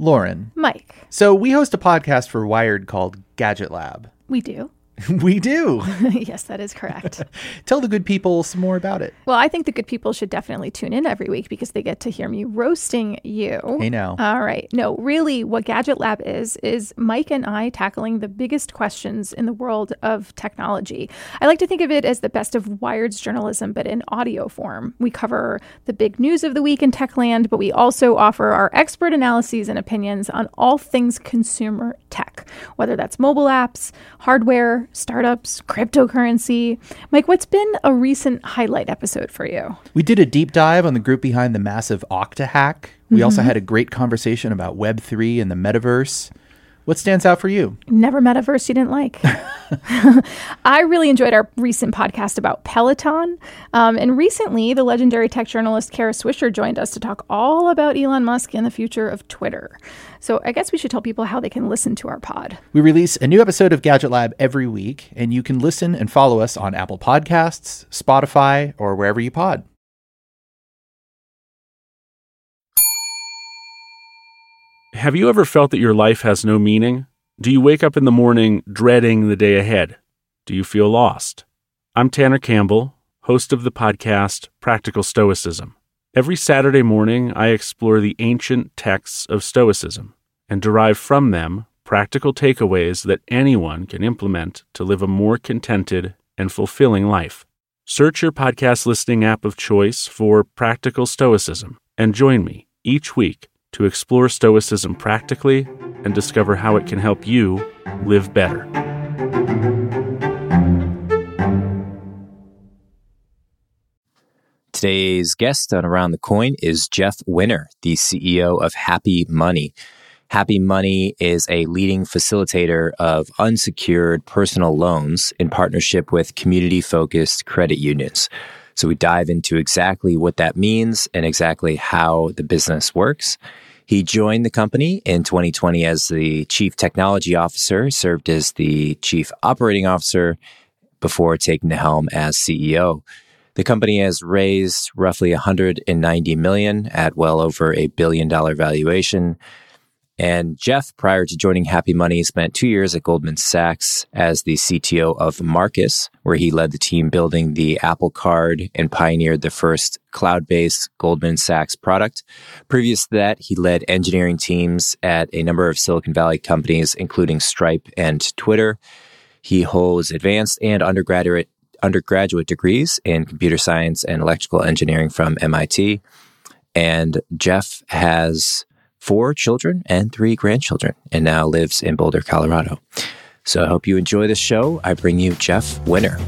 Lauren. Mike. So, we host a podcast for Wired called Gadget Lab. We do. we do. yes, that is correct. Tell the good people some more about it. Well, I think the good people should definitely tune in every week because they get to hear me roasting you. Hey, now. All right. No, really, what Gadget Lab is, is Mike and I tackling the biggest questions in the world of technology. I like to think of it as the best of Wired's journalism, but in audio form. We cover the big news of the week in Techland, but we also offer our expert analyses and opinions on all things consumer tech, whether that's mobile apps, hardware, startups, cryptocurrency. Mike, what's been a recent highlight episode for you? We did a deep dive on the group behind the massive Okta hack. We mm-hmm. also had a great conversation about Web3 and the metaverse. What stands out for you? Never met a verse you didn't like. I really enjoyed our recent podcast about Peloton. Um, and recently, the legendary tech journalist Kara Swisher joined us to talk all about Elon Musk and the future of Twitter. So I guess we should tell people how they can listen to our pod. We release a new episode of Gadget Lab every week, and you can listen and follow us on Apple Podcasts, Spotify, or wherever you pod. Have you ever felt that your life has no meaning? Do you wake up in the morning dreading the day ahead? Do you feel lost? I'm Tanner Campbell, host of the podcast Practical Stoicism. Every Saturday morning, I explore the ancient texts of Stoicism and derive from them practical takeaways that anyone can implement to live a more contented and fulfilling life. Search your podcast listening app of choice for Practical Stoicism and join me each week to explore Stoicism practically and discover how it can help you live better. Today's guest on Around the Coin is Jeff Winner, the CEO of Happy Money. Happy Money is a leading facilitator of unsecured personal loans in partnership with community focused credit unions. So we dive into exactly what that means and exactly how the business works. He joined the company in 2020 as the chief technology officer, served as the chief operating officer before taking the helm as CEO. The company has raised roughly 190 million at well over a billion dollar valuation. And Jeff, prior to joining Happy Money, spent two years at Goldman Sachs as the CTO of Marcus, where he led the team building the Apple Card and pioneered the first cloud based Goldman Sachs product. Previous to that, he led engineering teams at a number of Silicon Valley companies, including Stripe and Twitter. He holds advanced and undergraduate undergraduate degrees in computer science and electrical engineering from MIT. And Jeff has four children and three grandchildren and now lives in Boulder, Colorado. So I hope you enjoy the show. I bring you Jeff Winner.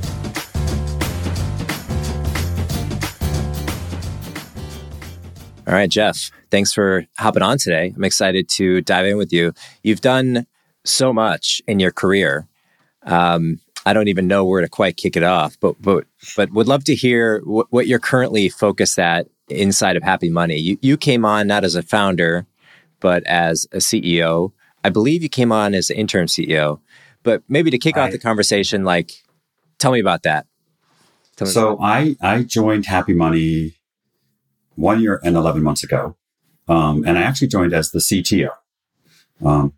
All right, Jeff, thanks for hopping on today. I'm excited to dive in with you. You've done so much in your career. Um, I don't even know where to quite kick it off, but but but would love to hear w- what you're currently focused at inside of Happy Money. You you came on not as a founder, but as a CEO. I believe you came on as an interim CEO. But maybe to kick off the conversation, like, tell me about that. so about I I joined Happy Money one year and eleven months ago, um, and I actually joined as the CTO. Um,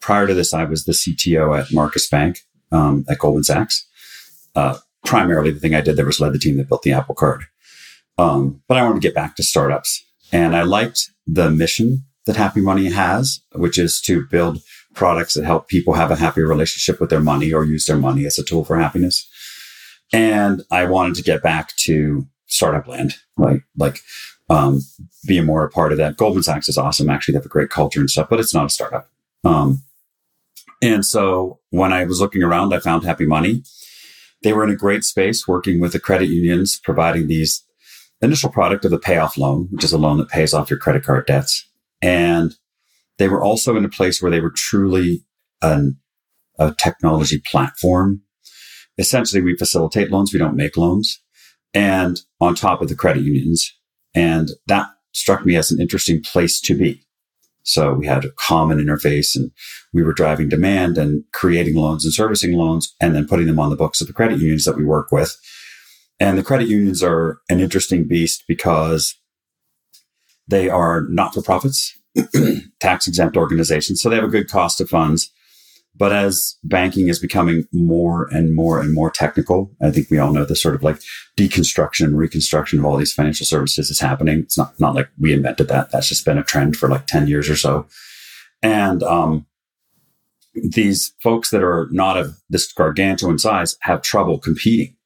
prior to this, I was the CTO at Marcus Bank um, at Goldman Sachs. Uh, primarily, the thing I did there was led the team that built the Apple Card. Um, but I wanted to get back to startups, and I liked the mission that Happy Money has, which is to build products that help people have a happier relationship with their money or use their money as a tool for happiness. And I wanted to get back to startup land, like like um, being more a part of that. Goldman Sachs is awesome. Actually, they have a great culture and stuff, but it's not a startup. Um, and so when I was looking around, I found Happy Money. They were in a great space working with the credit unions, providing these initial product of the payoff loan, which is a loan that pays off your credit card debts. And they were also in a place where they were truly an, a technology platform. Essentially, we facilitate loans. We don't make loans. And on top of the credit unions. And that struck me as an interesting place to be. So we had a common interface and we were driving demand and creating loans and servicing loans and then putting them on the books of the credit unions that we work with. And the credit unions are an interesting beast because they are not for profits. tax exempt organizations. So they have a good cost of funds. But as banking is becoming more and more and more technical, I think we all know the sort of like deconstruction and reconstruction of all these financial services is happening. It's not, not like we invented that. That's just been a trend for like 10 years or so. And, um, these folks that are not of this gargantuan size have trouble competing.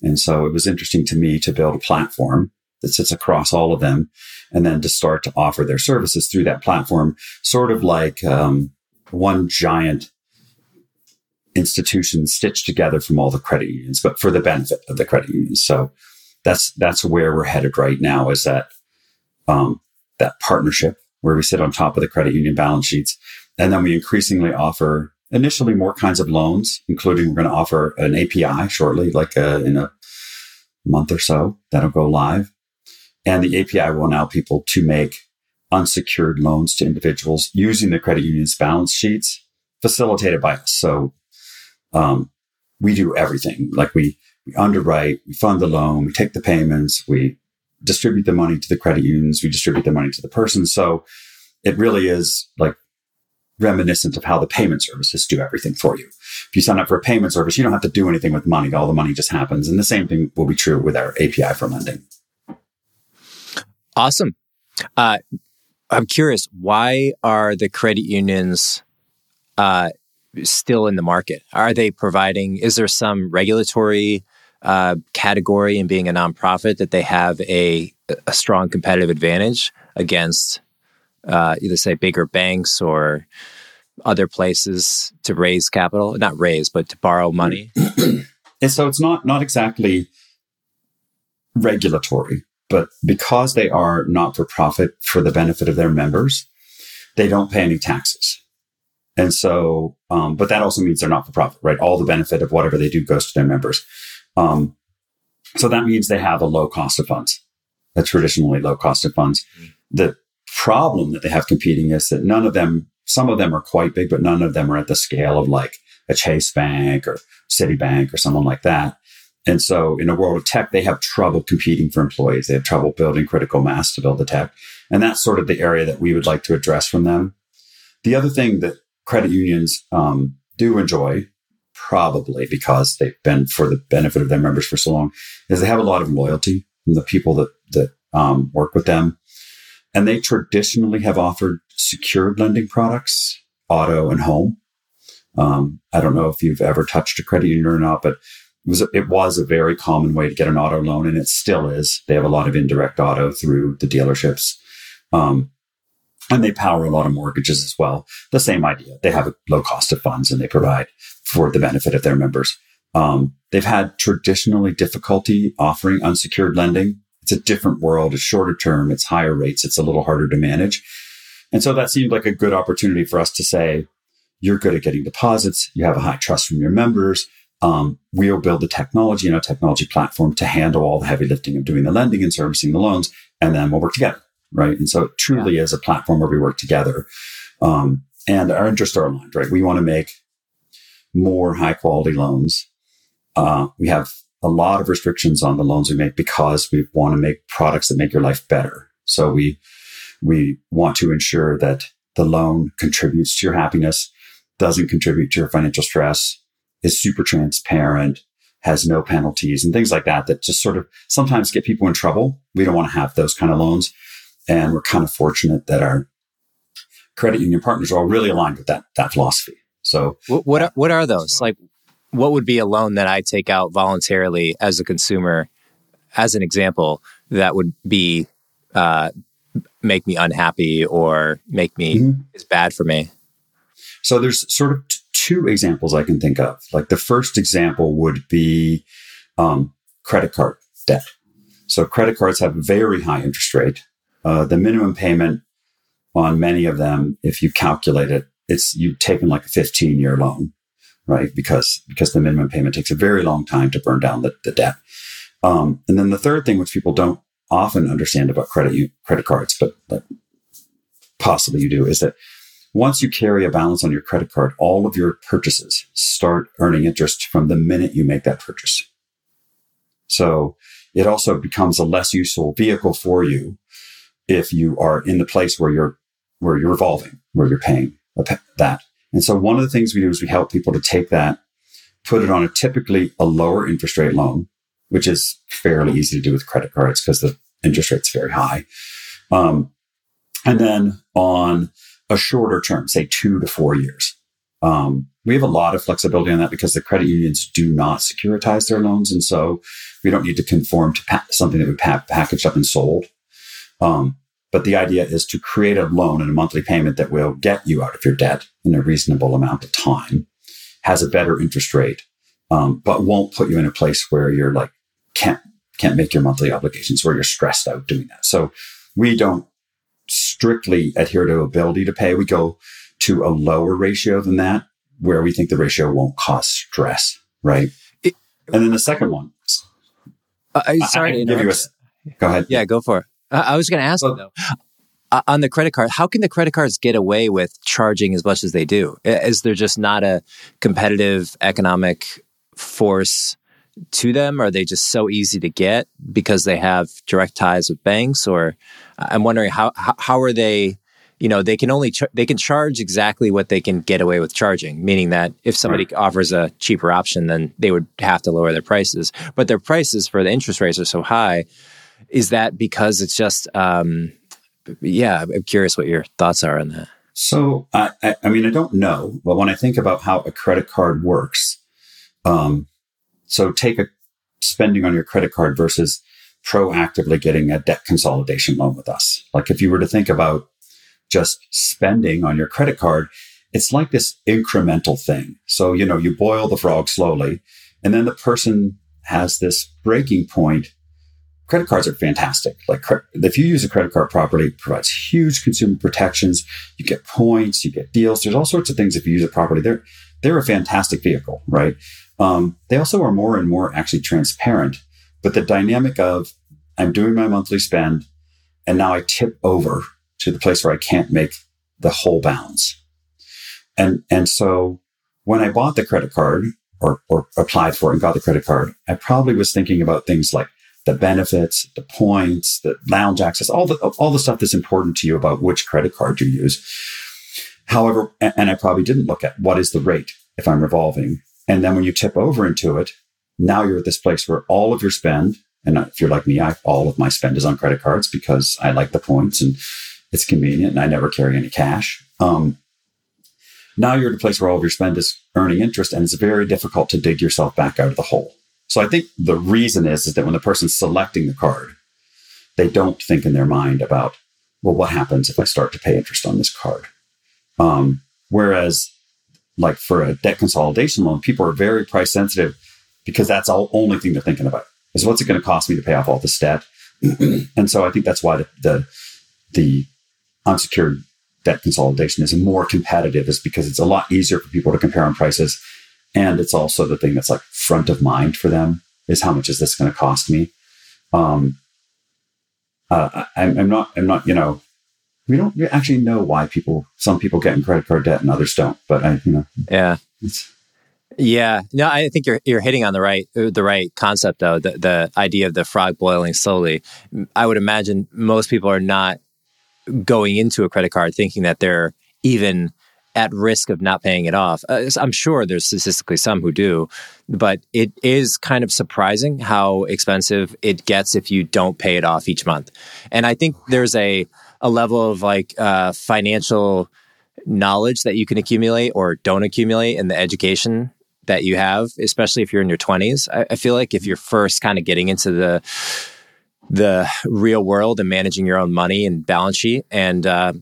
And so it was interesting to me to build a platform that sits across all of them and then to start to offer their services through that platform, sort of like um, one giant institution stitched together from all the credit unions, but for the benefit of the credit unions. So that's that's where we're headed right now. Is that um, that partnership where we sit on top of the credit union balance sheets, and then we increasingly offer initially more kinds of loans, including we're going to offer an API shortly, like a, uh, in a month or so that'll go live, and the API will allow people to make unsecured loans to individuals using the credit union's balance sheets facilitated by us. So um, we do everything. Like we, we underwrite, we fund the loan, we take the payments, we distribute the money to the credit unions, we distribute the money to the person. So it really is like reminiscent of how the payment services do everything for you. If you sign up for a payment service, you don't have to do anything with money. All the money just happens. And the same thing will be true with our API for lending. Awesome. Uh, I'm curious, why are the credit unions uh, still in the market? Are they providing, is there some regulatory uh, category in being a nonprofit that they have a, a strong competitive advantage against uh, either say bigger banks or other places to raise capital? Not raise, but to borrow money? and so it's not, not exactly regulatory, but because they are not for profit for the benefit of their members, they don't pay any taxes. And so, um, but that also means they're not for profit, right? All the benefit of whatever they do goes to their members. Um, so that means they have a low cost of funds, a traditionally low cost of funds. Mm-hmm. The problem that they have competing is that none of them, some of them are quite big, but none of them are at the scale of like a Chase Bank or Citibank or someone like that. And so in a world of tech, they have trouble competing for employees. They have trouble building critical mass to build the tech. And that's sort of the area that we would like to address from them. The other thing that credit unions um, do enjoy, probably because they've been for the benefit of their members for so long, is they have a lot of loyalty from the people that that um, work with them, and they traditionally have offered secured lending products, auto and home. Um, I don't know if you've ever touched a credit union or not, but it was, a, it was a very common way to get an auto loan, and it still is. They have a lot of indirect auto through the dealerships. Um, and they power a lot of mortgages as well. The same idea. They have a low cost of funds and they provide for the benefit of their members. Um, they've had traditionally difficulty offering unsecured lending. It's a different world. It's shorter term. It's higher rates. It's a little harder to manage. And so that seemed like a good opportunity for us to say, you're good at getting deposits. You have a high trust from your members. Um, we'll build the technology and a technology platform to handle all the heavy lifting of doing the lending and servicing the loans. And then we'll work together right? And so it truly yeah. is a platform where we work together. Um, and our interests are aligned, right? We want to make more high quality loans. Uh, we have a lot of restrictions on the loans we make because we want to make products that make your life better. So we, we want to ensure that the loan contributes to your happiness, doesn't contribute to your financial stress, is super transparent, has no penalties and things like that, that just sort of sometimes get people in trouble. We don't want to have those kind of loans. And we're kind of fortunate that our credit union partners are all really aligned with that, that philosophy. So what, what are, what are those? Like, what would be a loan that I take out voluntarily as a consumer, as an example, that would be, uh, make me unhappy or make me mm-hmm. is bad for me? So there's sort of two examples I can think of. Like the first example would be um, credit card debt. So credit cards have very high interest rate. Uh, the minimum payment on many of them, if you calculate it, it's you've taken like a 15 year loan, right? Because because the minimum payment takes a very long time to burn down the, the debt. Um, and then the third thing, which people don't often understand about credit credit cards, but, but possibly you do, is that once you carry a balance on your credit card, all of your purchases start earning interest from the minute you make that purchase. So it also becomes a less useful vehicle for you if you are in the place where you're where you're revolving, where you're paying that. And so one of the things we do is we help people to take that, put it on a typically a lower interest rate loan, which is fairly easy to do with credit cards because the interest rate's very high. Um, and then on a shorter term, say two to four years. Um, we have a lot of flexibility on that because the credit unions do not securitize their loans. And so we don't need to conform to pa- something that we pa- packaged up and sold. Um, but the idea is to create a loan and a monthly payment that will get you out of your debt in a reasonable amount of time, has a better interest rate, um, but won't put you in a place where you're like, can't, can't make your monthly obligations where you're stressed out doing that. So we don't strictly adhere to ability to pay. We go to a lower ratio than that where we think the ratio won't cause stress. Right. It, and then the second one. Uh, sorry I, I give you a, go ahead. Yeah, go for it. I was going to ask though, uh, on the credit card, how can the credit cards get away with charging as much as they do? Is there just not a competitive economic force to them? Are they just so easy to get because they have direct ties with banks? Or I'm wondering how how, how are they? You know, they can only they can charge exactly what they can get away with charging. Meaning that if somebody right. offers a cheaper option, then they would have to lower their prices. But their prices for the interest rates are so high is that because it's just, um, yeah, I'm curious what your thoughts are on that. So, I, I, mean, I don't know, but when I think about how a credit card works, um, so take a spending on your credit card versus proactively getting a debt consolidation loan with us. Like if you were to think about just spending on your credit card, it's like this incremental thing. So, you know, you boil the frog slowly and then the person has this breaking point credit cards are fantastic. Like if you use a credit card properly, it provides huge consumer protections. You get points, you get deals. There's all sorts of things if you use it properly. They're they're a fantastic vehicle, right? Um, they also are more and more actually transparent. But the dynamic of I'm doing my monthly spend, and now I tip over to the place where I can't make the whole balance. And and so when I bought the credit card or or applied for and got the credit card, I probably was thinking about things like the benefits, the points, the lounge access, all the all the stuff that's important to you about which credit card you use. However, and I probably didn't look at what is the rate if I'm revolving. And then when you tip over into it, now you're at this place where all of your spend, and if you're like me, I, all of my spend is on credit cards because I like the points and it's convenient and I never carry any cash. Um, now you're at a place where all of your spend is earning interest and it's very difficult to dig yourself back out of the hole. So I think the reason is, is that when the person's selecting the card, they don't think in their mind about, well, what happens if I start to pay interest on this card? Um, whereas, like for a debt consolidation loan, people are very price sensitive because that's the only thing they're thinking about is what's it going to cost me to pay off all this debt? and so I think that's why the, the, the unsecured debt consolidation is more competitive is because it's a lot easier for people to compare on prices and it's also the thing that's like front of mind for them is how much is this going to cost me? Um, uh, I, I'm not, I'm not, you know, we don't actually know why people, some people get in credit card debt and others don't, but I, you know, yeah. yeah, no, I think you're you're hitting on the right the right concept though. The the idea of the frog boiling slowly. I would imagine most people are not going into a credit card thinking that they're even at risk of not paying it off. Uh, I'm sure there's statistically some who do, but it is kind of surprising how expensive it gets if you don't pay it off each month. And I think there's a a level of like uh, financial knowledge that you can accumulate or don't accumulate in the education that you have, especially if you're in your 20s. I, I feel like if you're first kind of getting into the the real world and managing your own money and balance sheet and uh,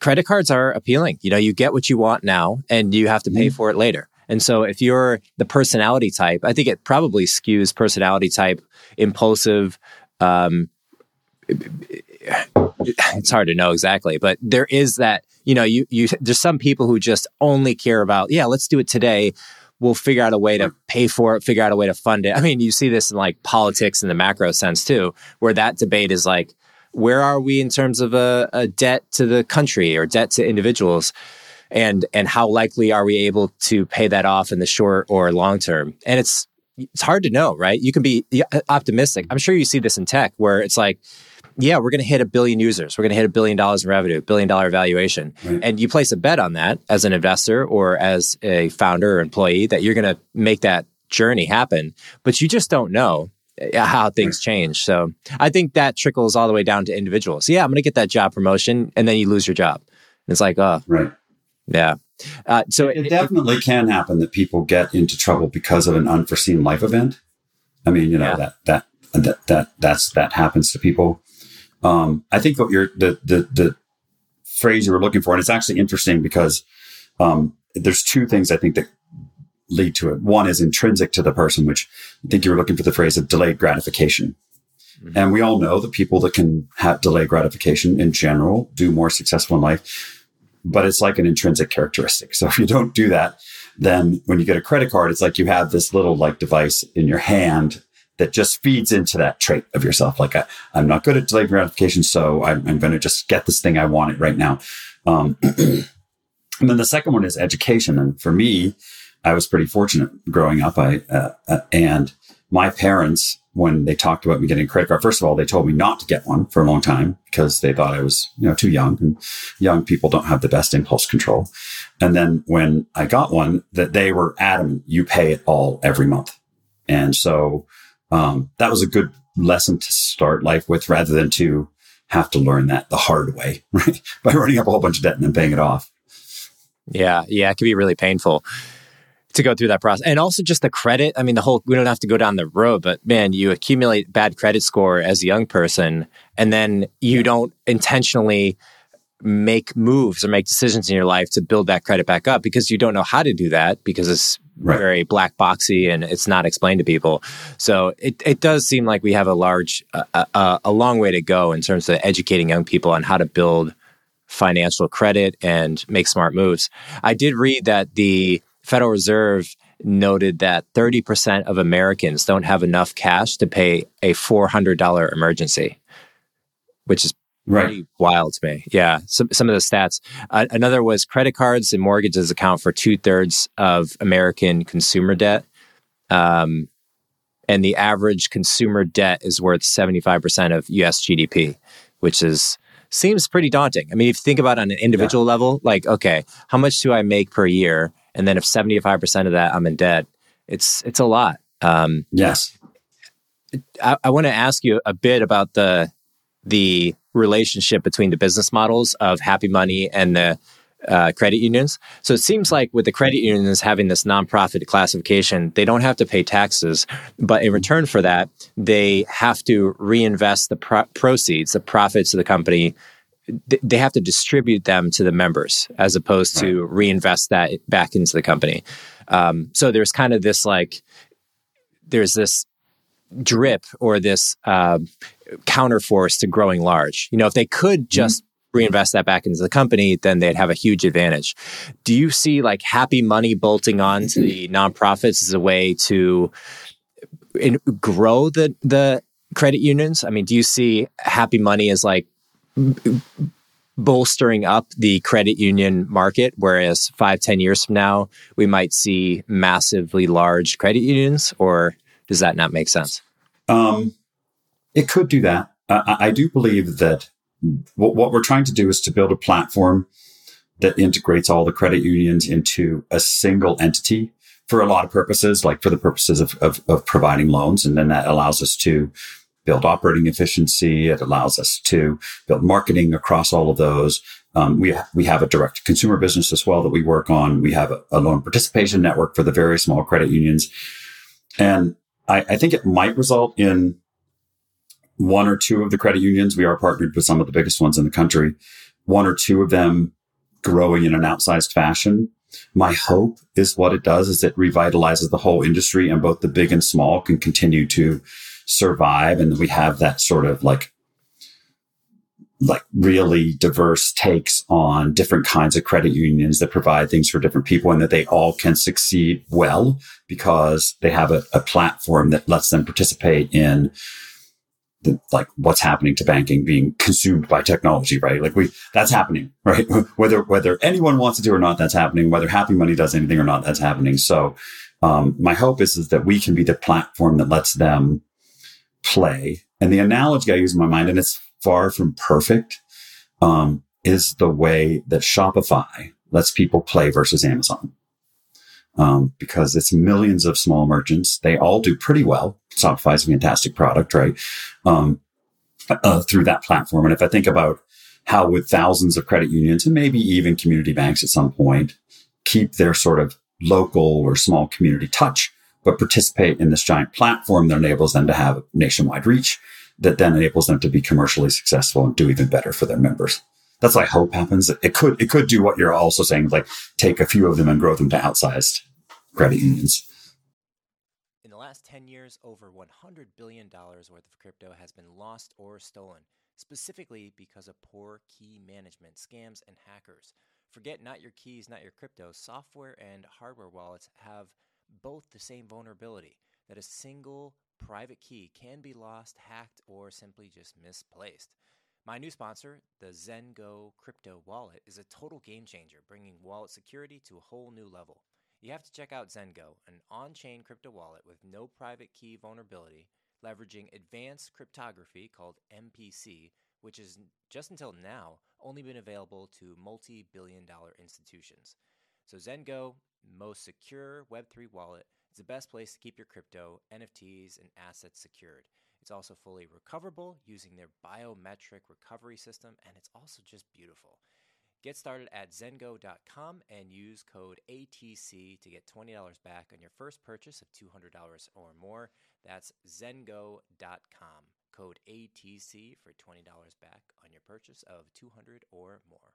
credit cards are appealing. You know, you get what you want now and you have to pay mm. for it later. And so if you're the personality type, I think it probably skews personality type, impulsive. Um, it's hard to know exactly, but there is that, you know, you, you, there's some people who just only care about, yeah, let's do it today. We'll figure out a way to pay for it, figure out a way to fund it. I mean, you see this in like politics in the macro sense too, where that debate is like, where are we in terms of a, a debt to the country or debt to individuals? and and how likely are we able to pay that off in the short or long term and it's it's hard to know, right? You can be optimistic. I'm sure you see this in tech where it's like, yeah, we're going to hit a billion users. We're going to hit a billion dollars in revenue, billion dollar valuation. Right. And you place a bet on that as an investor or as a founder or employee that you're going to make that journey happen, but you just don't know uh, how things change. So I think that trickles all the way down to individuals. Yeah, I'm going to get that job promotion and then you lose your job. And it's like, oh, right. Yeah. Uh, so it, it definitely it, can happen that people get into trouble because of an unforeseen life event. I mean, you know, yeah. that, that, that, that, that's, that happens to people. Um, I think what you're, the, the, the phrase you were looking for, and it's actually interesting because, um, there's two things I think that lead to it. One is intrinsic to the person, which I think you were looking for the phrase of delayed gratification. Mm-hmm. And we all know that people that can have delayed gratification in general do more successful in life, but it's like an intrinsic characteristic. So if you don't do that, then when you get a credit card, it's like you have this little like device in your hand that just feeds into that trait of yourself. Like I, am not good at delayed gratification, so I'm, I'm going to just get this thing I want it right now. Um, and then the second one is education. And for me, I was pretty fortunate growing up. I uh, uh, and my parents, when they talked about me getting a credit card, first of all, they told me not to get one for a long time because they thought I was, you know, too young, and young people don't have the best impulse control. And then when I got one, that they were adamant, you pay it all every month. And so um, that was a good lesson to start life with, rather than to have to learn that the hard way, right? By running up a whole bunch of debt and then paying it off. Yeah, yeah, it can be really painful to go through that process. And also just the credit. I mean, the whole, we don't have to go down the road, but man, you accumulate bad credit score as a young person, and then you don't intentionally make moves or make decisions in your life to build that credit back up because you don't know how to do that because it's right. very black boxy and it's not explained to people. So it, it does seem like we have a large, uh, uh, a long way to go in terms of educating young people on how to build financial credit and make smart moves. I did read that the Federal Reserve noted that 30% of Americans don't have enough cash to pay a $400 emergency, which is pretty right. wild to me. Yeah, some, some of the stats. Uh, another was credit cards and mortgages account for two thirds of American consumer debt. Um, and the average consumer debt is worth 75% of US GDP, which is seems pretty daunting. I mean, if you think about it on an individual yeah. level, like, okay, how much do I make per year? and then if 75% of that I'm in debt, it's it's a lot. Um, yes. I, I want to ask you a bit about the the relationship between the business models of Happy Money and the uh, credit unions. So it seems like with the credit unions having this nonprofit classification, they don't have to pay taxes, but in return for that, they have to reinvest the pro- proceeds, the profits of the company they have to distribute them to the members as opposed right. to reinvest that back into the company. Um, so there's kind of this like, there's this drip or this uh, counterforce to growing large. You know, if they could mm-hmm. just mm-hmm. reinvest that back into the company, then they'd have a huge advantage. Do you see like happy money bolting on to the nonprofits as a way to in, grow the the credit unions? I mean, do you see happy money as like bolstering up the credit union market, whereas five, ten years from now, we might see massively large credit unions, or does that not make sense? Um, it could do that. I, I do believe that what, what we're trying to do is to build a platform that integrates all the credit unions into a single entity for a lot of purposes, like for the purposes of, of, of providing loans. And then that allows us to build operating efficiency. It allows us to build marketing across all of those. Um, we, ha- we have a direct consumer business as well that we work on. We have a, a loan participation network for the very small credit unions. And I, I think it might result in one or two of the credit unions. We are partnered with some of the biggest ones in the country. One or two of them growing in an outsized fashion. My hope is what it does is it revitalizes the whole industry and both the big and small can continue to survive. And we have that sort of like, like really diverse takes on different kinds of credit unions that provide things for different people and that they all can succeed well because they have a, a platform that lets them participate in the, like what's happening to banking being consumed by technology, right? Like we, that's happening, right? whether, whether anyone wants to do or not, that's happening. Whether happy money does anything or not, that's happening. So, Um, my hope is, is that we can be the platform that lets them play. And the analogy I use in my mind, and it's far from perfect, um, is the way that Shopify lets people play versus Amazon. Um, because it's millions of small merchants. They all do pretty well. Shopify is a fantastic product, right? Um, uh, through that platform. And if I think about how would thousands of credit unions and maybe even community banks at some point keep their sort of local or small community touch, but participate in this giant platform that enables them to have nationwide reach that then enables them to be commercially successful and do even better for their members. That's what I hope happens. It could, it could do what you're also saying, like take a few of them and grow them to outsized credit unions. In the last 10 years, over $100 billion worth of crypto has been lost or stolen, specifically because of poor key management, scams, and hackers. Forget not your keys, not your crypto. Software and hardware wallets have both the same vulnerability that a single private key can be lost, hacked, or simply just misplaced. My new sponsor, the Zengo crypto wallet, is a total game changer, bringing wallet security to a whole new level. You have to check out Zengo, an on chain crypto wallet with no private key vulnerability, leveraging advanced cryptography called MPC, which is just until now only been available to multi billion dollar institutions. So, Zengo, most secure Web3 wallet, is the best place to keep your crypto, NFTs, and assets secured. It's also fully recoverable using their biometric recovery system, and it's also just beautiful. Get started at zengo.com and use code ATC to get $20 back on your first purchase of $200 or more. That's zengo.com. Code ATC for $20 back on your purchase of 200 or more.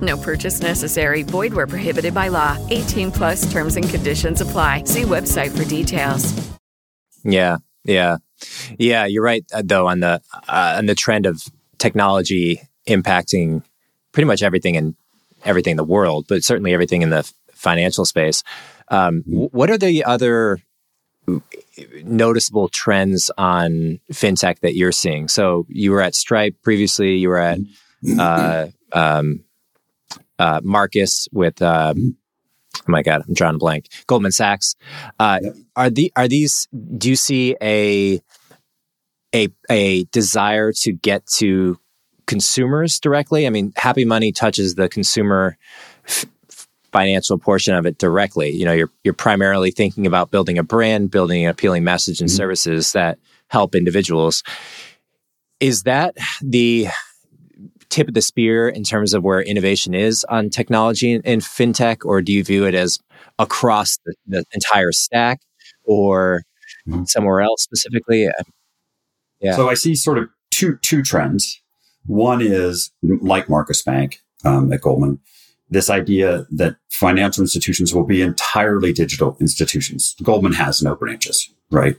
No purchase necessary. Void where prohibited by law. 18 plus terms and conditions apply. See website for details. Yeah, yeah, yeah. You're right, uh, though, on the uh, on the trend of technology impacting pretty much everything in everything in the world, but certainly everything in the financial space. Um, what are the other noticeable trends on fintech that you're seeing? So you were at Stripe previously. You were at uh, um, uh, Marcus with. Uh, oh my God, I'm drawing blank. Goldman Sachs. Uh, Are the are these? Do you see a a a desire to get to consumers directly? I mean, Happy Money touches the consumer f- financial portion of it directly. You know, you're you're primarily thinking about building a brand, building an appealing message and Mhm. services that help individuals. Is that the tip of the spear in terms of where innovation is on technology and, and fintech, or do you view it as across the, the entire stack, or Mhm. somewhere else specifically? Yeah. So I see sort of two two trends. One is like Marcus Bank um, at Goldman, this idea that financial institutions will be entirely digital institutions. Goldman has no branches, right?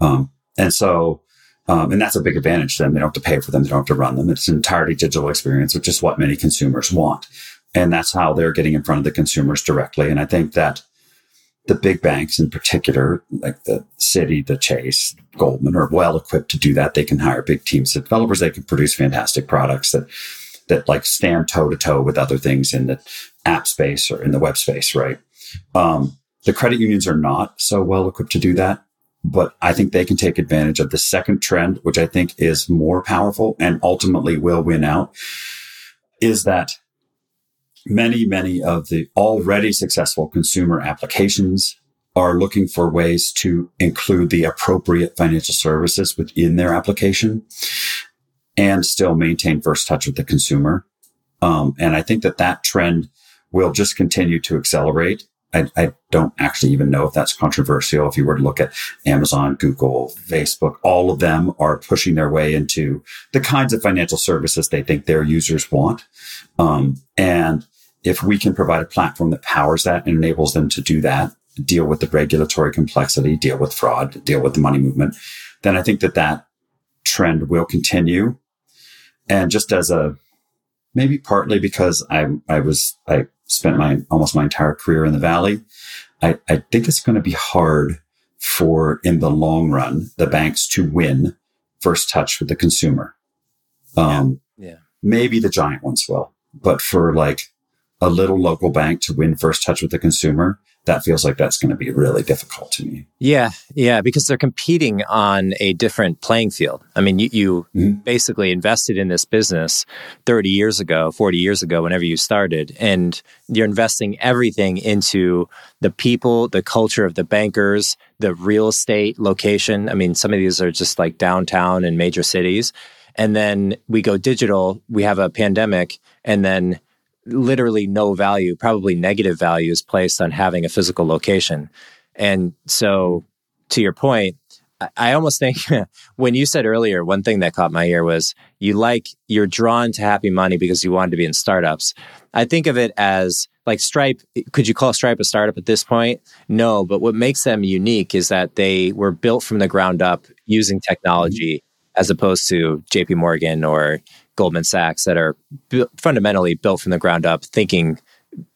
Um, and so, um, and that's a big advantage to them. They don't have to pay for them. They don't have to run them. It's an entirely digital experience, which is what many consumers want. And that's how they're getting in front of the consumers directly. And I think that the big banks in particular, like the Citi, the Chase, Goldman, are well equipped to do that. They can hire big teams of developers. They can produce fantastic products that that like stand toe to toe with other things in the app space or in the web space, right? Um, the credit unions are not so well equipped to do that, but I think they can take advantage of the second trend, which I think is more powerful and ultimately will win out, is that many, many of the already successful consumer applications are looking for ways to include the appropriate financial services within their application. and still maintain first touch with the consumer. Um, and I think that that trend will just continue to accelerate. I, I, don't actually even know if that's controversial. If you were to look at Amazon, Google, Facebook, all of them are pushing their way into the kinds of financial services they think their users want. Um, and if we can provide a platform that powers that and enables them to do that, deal with the regulatory complexity, deal with fraud, deal with the money movement, then I think that that trend will continue. And just as a maybe partly because I I was I spent my almost my entire career in the valley. I, I think it's going to be hard for in the long run the banks to win first touch with the consumer. Um, yeah. maybe the giant ones will, but for like a little local bank to win first touch with the consumer, that feels like that's going to be really difficult to me. Yeah, yeah, because they're competing on a different playing field. I mean, you, you mm-hmm. basically invested in this business 30 years ago, 40 years ago, whenever you started, and you're investing everything into the people, the culture of the bankers, the real estate location. I mean, some of these are just like downtown and major cities. And then we go digital, we have a pandemic, and then literally no value, probably negative value is placed on having a physical location. And so, to your point, I almost think when you said earlier, one thing that caught my ear was you like, you're drawn to happy money because you wanted to be in startups. I think of it as like Stripe. Could you call Stripe a startup at this point? No, but what makes them unique is that they were built from the ground up using mm-hmm. technology as opposed to JP Morgan or Goldman Sachs that are bu- fundamentally built from the ground up, thinking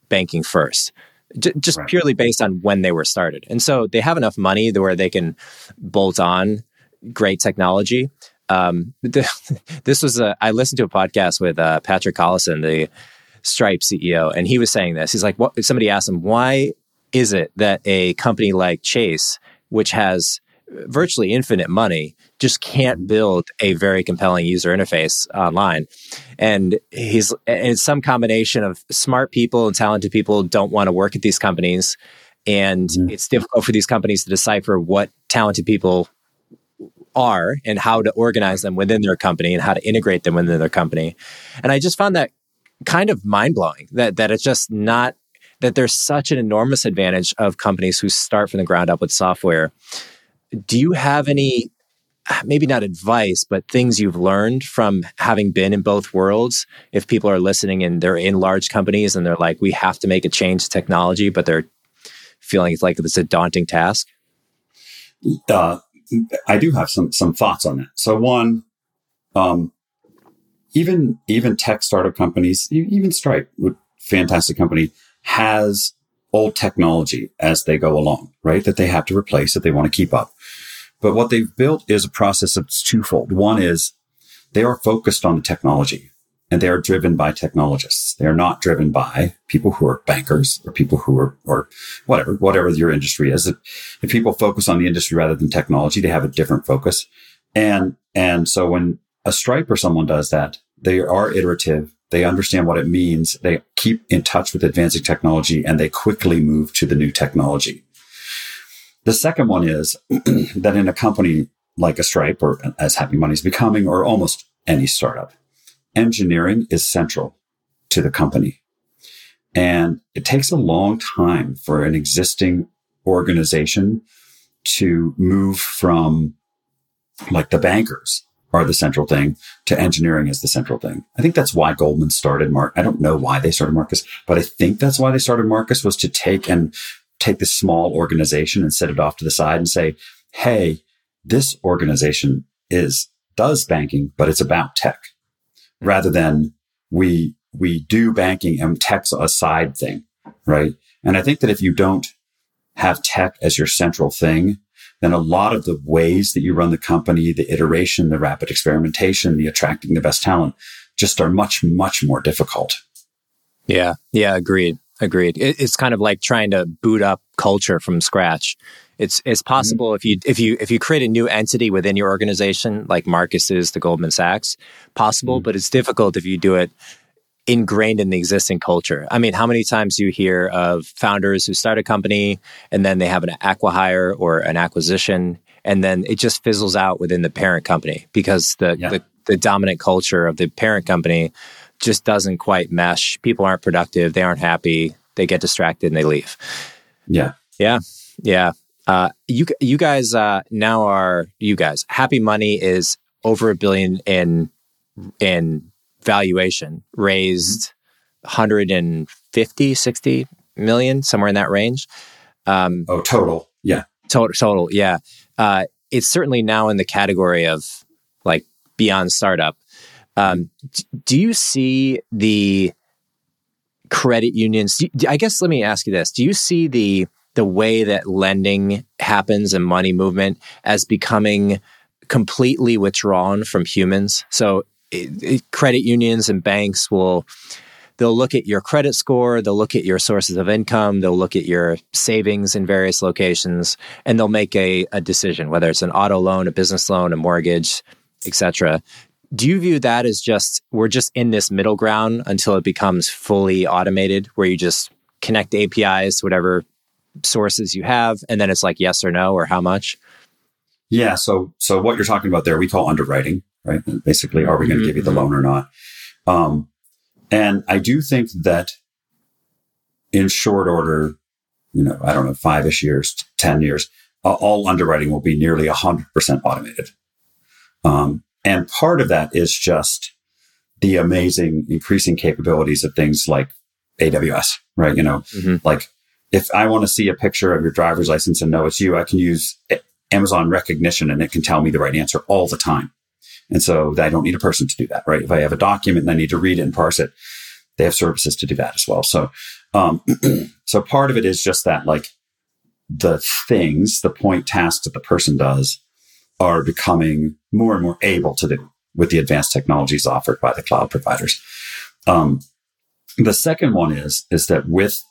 banking first, J- just right. purely based on when they were started. And so they have enough money where they can bolt on great technology. Um, the, this was a, I listened to a podcast with uh, Patrick Collison, the Stripe CEO, and he was saying this. He's like, what, somebody asked him, why is it that a company like Chase, which has virtually infinite money, just can't build a very compelling user interface online. And he's and it's some combination of smart people and talented people don't want to work at these companies. And mm-hmm. it's difficult for these companies to decipher what talented people are and how to organize them within their company and how to integrate them within their company. And I just found that kind of mind blowing that that it's just not that there's such an enormous advantage of companies who start from the ground up with software. Do you have any maybe not advice, but things you've learned from having been in both worlds. If people are listening and they're in large companies and they're like, we have to make a change to technology, but they're feeling it's like it's a daunting task. Uh, I do have some some thoughts on that. So one, um, even even tech startup companies, even Stripe, fantastic company, has old technology as they go along, right? That they have to replace that they want to keep up. But what they've built is a process that's twofold. One is they are focused on the technology and they are driven by technologists. They are not driven by people who are bankers or people who are, or whatever, whatever your industry is. If people focus on the industry rather than technology, they have a different focus. And, and so when a Stripe or someone does that, they are iterative. They understand what it means. They keep in touch with advancing technology and they quickly move to the new technology. The second one is that in a company like a Stripe or as Happy Money is becoming, or almost any startup, engineering is central to the company. And it takes a long time for an existing organization to move from like the bankers are the central thing to engineering is the central thing. I think that's why Goldman started Mark. I don't know why they started Marcus, but I think that's why they started Marcus was to take and take this small organization and set it off to the side and say, Hey, this organization is, does banking, but it's about tech mm-hmm. rather than we, we do banking and tech's a side thing. Right. And I think that if you don't have tech as your central thing, then a lot of the ways that you run the company, the iteration, the rapid experimentation, the attracting the best talent just are much, much more difficult. Yeah. Yeah. Agreed. Agreed. It, it's kind of like trying to boot up culture from scratch. It's it's mm-hmm. possible mm-hmm. if you if you if you create a new entity within your organization, like Marcus is the Goldman Sachs, possible, mm-hmm. but it's difficult if you do it ingrained in the existing culture. I mean, how many times do you hear of founders who start a company and then they have an acquihire or an acquisition and then it just fizzles out within the parent company because the, yeah. the the dominant culture of the parent company just doesn't quite mesh. People aren't productive. They aren't happy. They get distracted and they leave. Yeah. Yeah. Yeah. Uh, you you guys uh, now are you guys happy money is over a billion in in valuation raised 150 60 million somewhere in that range um, oh total yeah total total yeah uh, it's certainly now in the category of like beyond startup um, do you see the credit unions i guess let me ask you this do you see the the way that lending happens and money movement as becoming completely withdrawn from humans. So it, it, credit unions and banks will they'll look at your credit score, they'll look at your sources of income, they'll look at your savings in various locations, and they'll make a, a decision whether it's an auto loan, a business loan, a mortgage, etc. Do you view that as just we're just in this middle ground until it becomes fully automated, where you just connect APIs to whatever sources you have, and then it's like yes or no or how much? Yeah. So, so what you're talking about there, we call underwriting, right? Basically, are we going to mm-hmm. give you the mm-hmm. loan or not? Um, and I do think that in short order, you know, I don't know, five ish years, 10 years, uh, all underwriting will be nearly 100% automated. Um, and part of that is just the amazing increasing capabilities of things like AWS, right? You know, mm-hmm. like if I want to see a picture of your driver's license and know it's you, I can use Amazon Rekognition and it can tell me the right answer all the time. And so I don't need a person to do that, right? If I have a document and I need to read it and parse it, they have services to do that as well. So, um, so part of it is just that like the things, the point tasks that the person does are becoming more and more able to do with the advanced technologies offered by the cloud providers. Um, the second one is, is that with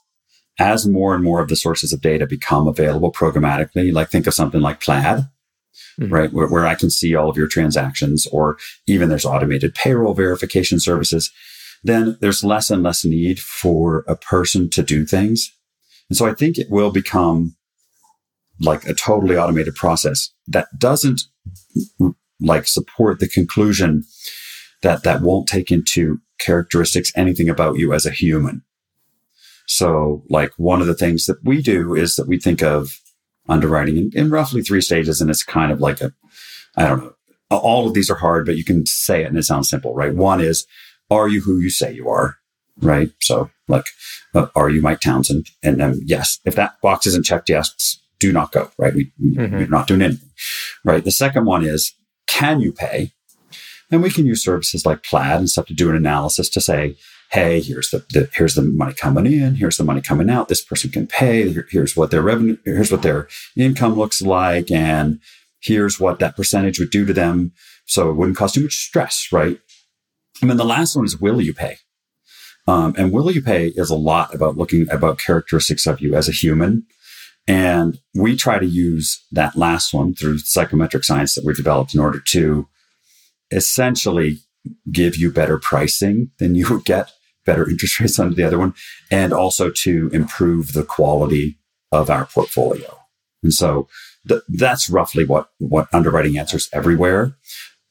as more and more of the sources of data become available programmatically, like think of something like Plaid, mm-hmm. right? Where, where I can see all of your transactions or even there's automated payroll verification services, then there's less and less need for a person to do things. And so I think it will become like a totally automated process that doesn't like support the conclusion that that won't take into characteristics anything about you as a human so like one of the things that we do is that we think of underwriting in, in roughly three stages. And it's kind of like a, I don't know, all of these are hard, but you can say it and it sounds simple, right? One is, are you who you say you are? Right. So like, uh, are you Mike Townsend? And then yes, if that box isn't checked, yes, do not go. Right. We, mm-hmm. We're not doing anything. Right. The second one is, can you pay? And we can use services like Plaid and stuff to do an analysis to say, hey, here's the, the, here's the money coming in, here's the money coming out. This person can pay. Here, here's what their revenue, here's what their income looks like, and here's what that percentage would do to them. So it wouldn't cause too much stress, right? And then the last one is will you pay? Um, and will you pay is a lot about looking about characteristics of you as a human. And we try to use that last one through psychometric science that we've developed in order to essentially give you better pricing than you would get better interest rates under the other one, and also to improve the quality of our portfolio. And so th- that's roughly what, what underwriting answers everywhere.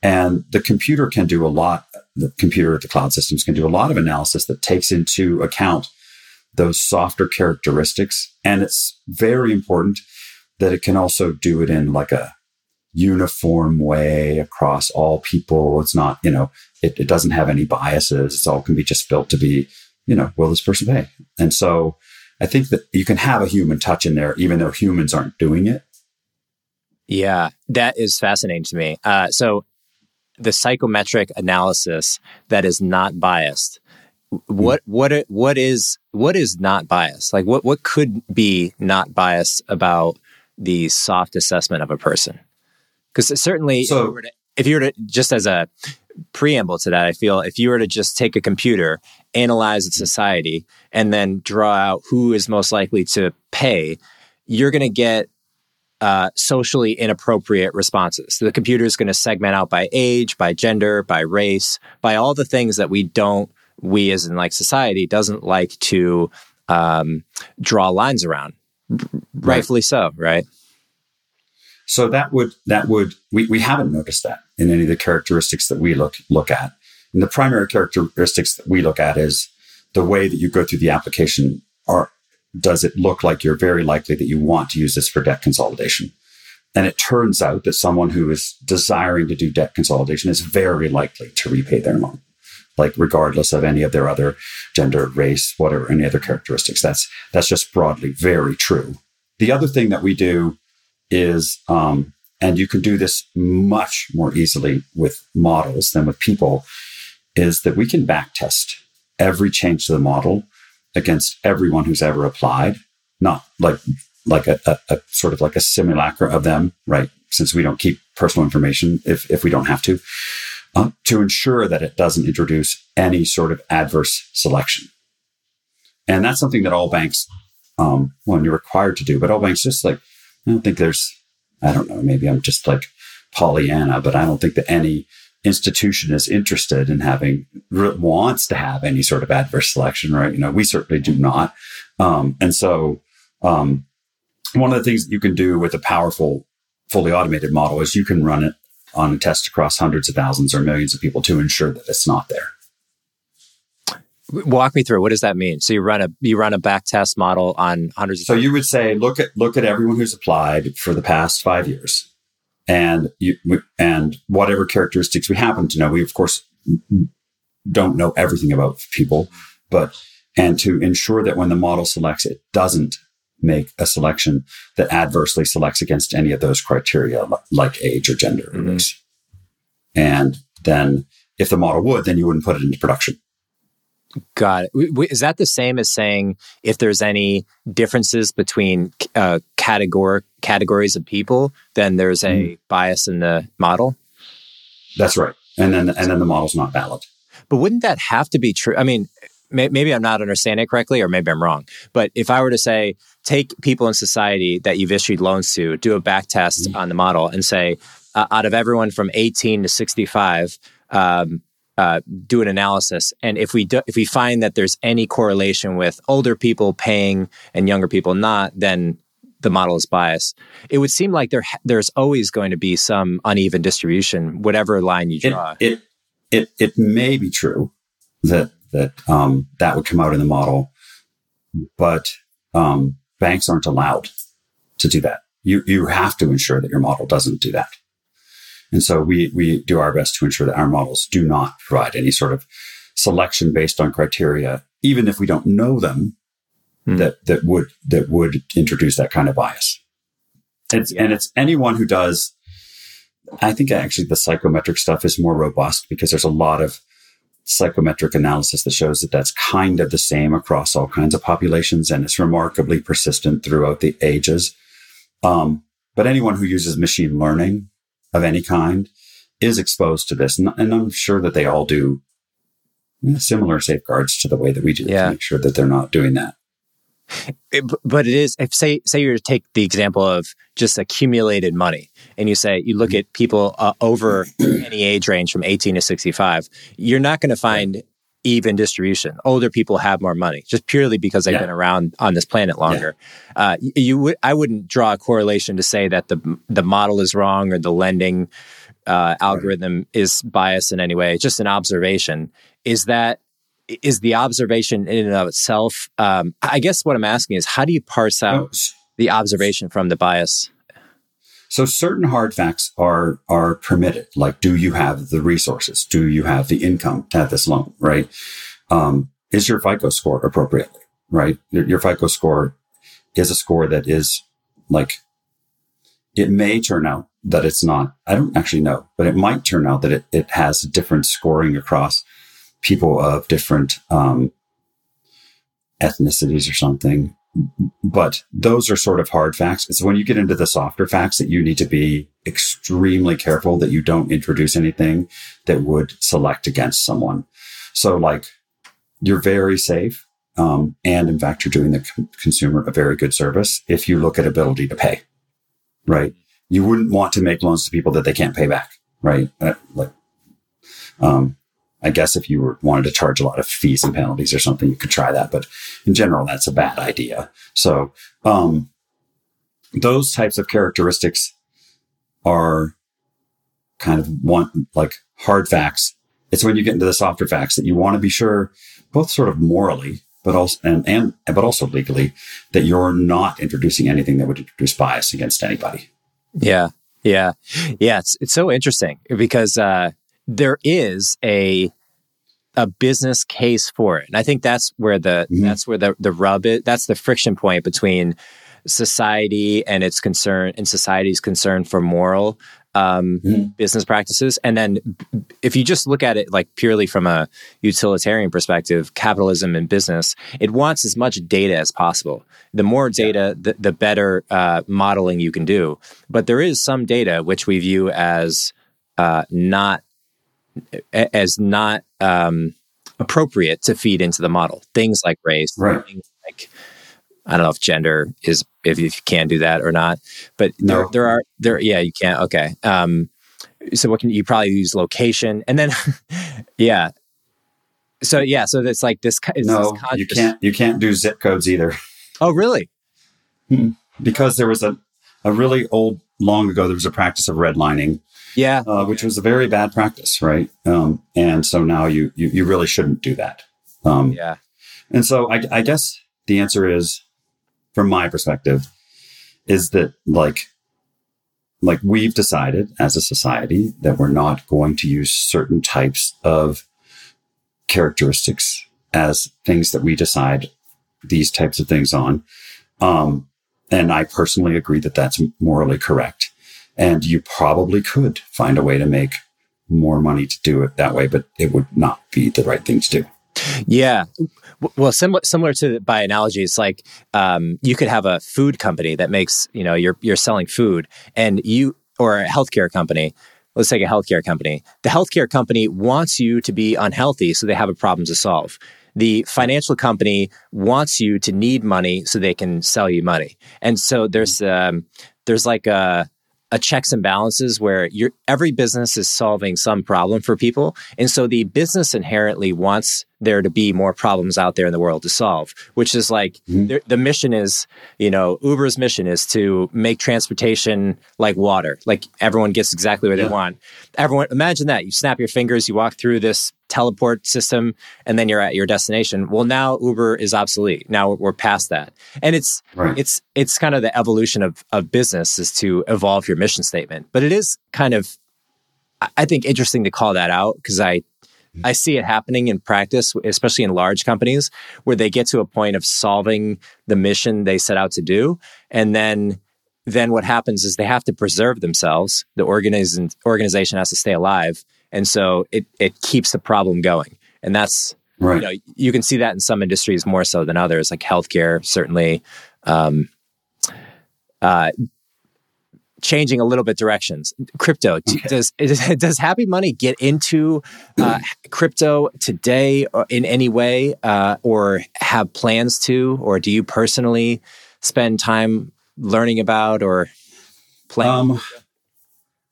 And the computer can do a lot. The computer, the cloud systems can do a lot of analysis that takes into account those softer characteristics. And it's very important that it can also do it in like a uniform way across all people. It's not, you know, it, it doesn't have any biases. It's all can be just built to be, you know, will this person pay? And so I think that you can have a human touch in there, even though humans aren't doing it. Yeah, that is fascinating to me. Uh, so the psychometric analysis that is not biased. What what what is what is not biased? Like what what could be not biased about the soft assessment of a person? Because certainly, so, if, you to, if you were to just as a preamble to that, I feel if you were to just take a computer, analyze its society, and then draw out who is most likely to pay, you're going to get uh, socially inappropriate responses. So the computer is going to segment out by age, by gender, by race, by all the things that we don't, we as in like society doesn't like to um, draw lines around. Right. Rightfully so, right? So that would, that would, we, we haven't noticed that in any of the characteristics that we look, look at. And the primary characteristics that we look at is the way that you go through the application are, does it look like you're very likely that you want to use this for debt consolidation? And it turns out that someone who is desiring to do debt consolidation is very likely to repay their loan, like regardless of any of their other gender, race, whatever, any other characteristics. That's, that's just broadly very true. The other thing that we do is, um, and you can do this much more easily with models than with people, is that we can backtest every change to the model against everyone who's ever applied, not like like a, a, a, sort of like a simulacra of them, right? Since we don't keep personal information if, if we don't have to, uh, to ensure that it doesn't introduce any sort of adverse selection. And that's something that all banks, um, well, you're required to do, but all banks just like, I don't think there's, I don't know, maybe I'm just like Pollyanna, but I don't think that any institution is interested in having wants to have any sort of adverse selection, right? You know, we certainly do not. Um, and so, um, one of the things that you can do with a powerful, fully automated model is you can run it on a test across hundreds of thousands or millions of people to ensure that it's not there. Walk me through. What does that mean? So you run a you run a back test model on hundreds. Of so you would say, look at look at everyone who's applied for the past five years, and you and whatever characteristics we happen to know. We of course don't know everything about people, but and to ensure that when the model selects, it doesn't make a selection that adversely selects against any of those criteria, like age or gender or mm-hmm. race. And then if the model would, then you wouldn't put it into production. Got it. Is that the same as saying if there's any differences between uh, category categories of people, then there's a mm. bias in the model? That's right. And then and then the model's not valid. But wouldn't that have to be true? I mean, may, maybe I'm not understanding it correctly, or maybe I'm wrong. But if I were to say, take people in society that you've issued loans to, do a back test mm-hmm. on the model, and say, uh, out of everyone from 18 to 65, um, uh, do an analysis, and if we do, if we find that there's any correlation with older people paying and younger people not, then the model is biased. It would seem like there there's always going to be some uneven distribution, whatever line you draw. It it it, it may be true that that um, that would come out in the model. But um, banks aren't allowed to do that. You you have to ensure that your model doesn't do that. And so we we do our best to ensure that our models do not provide any sort of selection based on criteria, even if we don't know them, mm. that that would that would introduce that kind of bias. It's, yeah. And it's anyone who does. I think actually the psychometric stuff is more robust because there's a lot of psychometric analysis that shows that that's kind of the same across all kinds of populations and it's remarkably persistent throughout the ages. Um, but anyone who uses machine learning of any kind is exposed to this. And, and I'm sure that they all do similar safeguards to the way that we do yeah. to make sure that they're not doing that. It, but it is if say say you take the example of just accumulated money and you say you look at people uh, over any age range from 18 to 65 you're not going to find even distribution older people have more money just purely because they've yeah. been around on this planet longer yeah. uh, you would i wouldn't draw a correlation to say that the the model is wrong or the lending uh, algorithm right. is biased in any way it's just an observation is that is the observation in and of itself. Um, I guess what I'm asking is how do you parse out the observation from the bias? So certain hard facts are are permitted. Like, do you have the resources? Do you have the income to have this loan? Right? Um, is your FICO score appropriately? Right? Your, your FICO score is a score that is like it may turn out that it's not. I don't actually know, but it might turn out that it, it has different scoring across people of different um, ethnicities or something. But those are sort of hard facts. It's when you get into the softer facts that you need to be extremely careful that you don't introduce anything that would select against someone. So like you're very safe. Um, and in fact, you're doing the consumer a very good service if you look at ability to pay, right? You wouldn't want to make loans to people that they can't pay back, right? Uh, like, um, I guess if you wanted to charge a lot of fees and penalties or something, you could try that. But in general, that's a bad idea. So, um, those types of characteristics, are kind of want like hard facts. It's when you get into the softer facts that you want to be sure, both sort of morally, but also and and but also legally, that you're not introducing anything that would introduce bias against anybody. Yeah, yeah, yeah. It's it's so interesting because uh, there is a a business case for it, and I think that's where the mm-hmm. that's where the the rub is. That's the friction point between society and its concern and society's concern for moral um, mm-hmm. business practices. And then if you just look at it like purely from a utilitarian perspective, capitalism and business, it wants as much data as possible. The more data, the, the better uh, modeling you can do. But there is some data which we view as uh, not as not um, appropriate to feed into the model. Things like race, right. things like I don't know if gender is if you can do that or not, but no. there there are there yeah you can't okay. Um, so what can you probably use location and then yeah. So yeah, so it's like this. It's no, this you can't. You can't do zip codes either. Oh, really? Hmm. Because there was a a really old, long ago, there was a practice of redlining. Yeah, uh, which was a very bad practice, right? Um, and so now you, you you really shouldn't do that. Um, yeah. And so I, I guess the answer is from my perspective, is that like, like we've decided as a society that we're not going to use certain types of characteristics as things that we decide these types of things on. Um, and I personally agree that that's morally correct. And you probably could find a way to make more money to do it that way, but it would not be the right thing to do. Yeah. Well, similar similar to by analogy, it's like um, you could have a food company that makes you know you're you're selling food, and you or a healthcare company. Let's take a healthcare company. The healthcare company wants you to be unhealthy, so they have a problem to solve. The financial company wants you to need money so they can sell you money, and so there's um, there's like a a checks and balances where every business is solving some problem for people. And so the business inherently wants there to be more problems out there in the world to solve, which is like mm-hmm. the mission is, you know, Uber's mission is to make transportation like water, like everyone gets exactly what yeah. they want. Everyone, imagine that you snap your fingers, you walk through this teleport system, and then you're at your destination. Well, now Uber is obsolete. Now we're past that, and it's right. it's it's kind of the evolution of of business is to evolve your mission statement, but it is kind of I think interesting to call that out because I mm-hmm. I see it happening in practice, especially in large companies, where they get to a point of solving the mission they set out to do. And then then what happens is they have to preserve themselves. The organization organization has to stay alive. And so it it keeps the problem going. And that's right. you know, you can see that in some industries more so than others, like healthcare, certainly. Um, uh, changing a little bit directions. Crypto okay. does does Happy Money get into uh, crypto today uh, in any way, uh, or have plans to, or do you personally spend time learning about or playing? Um,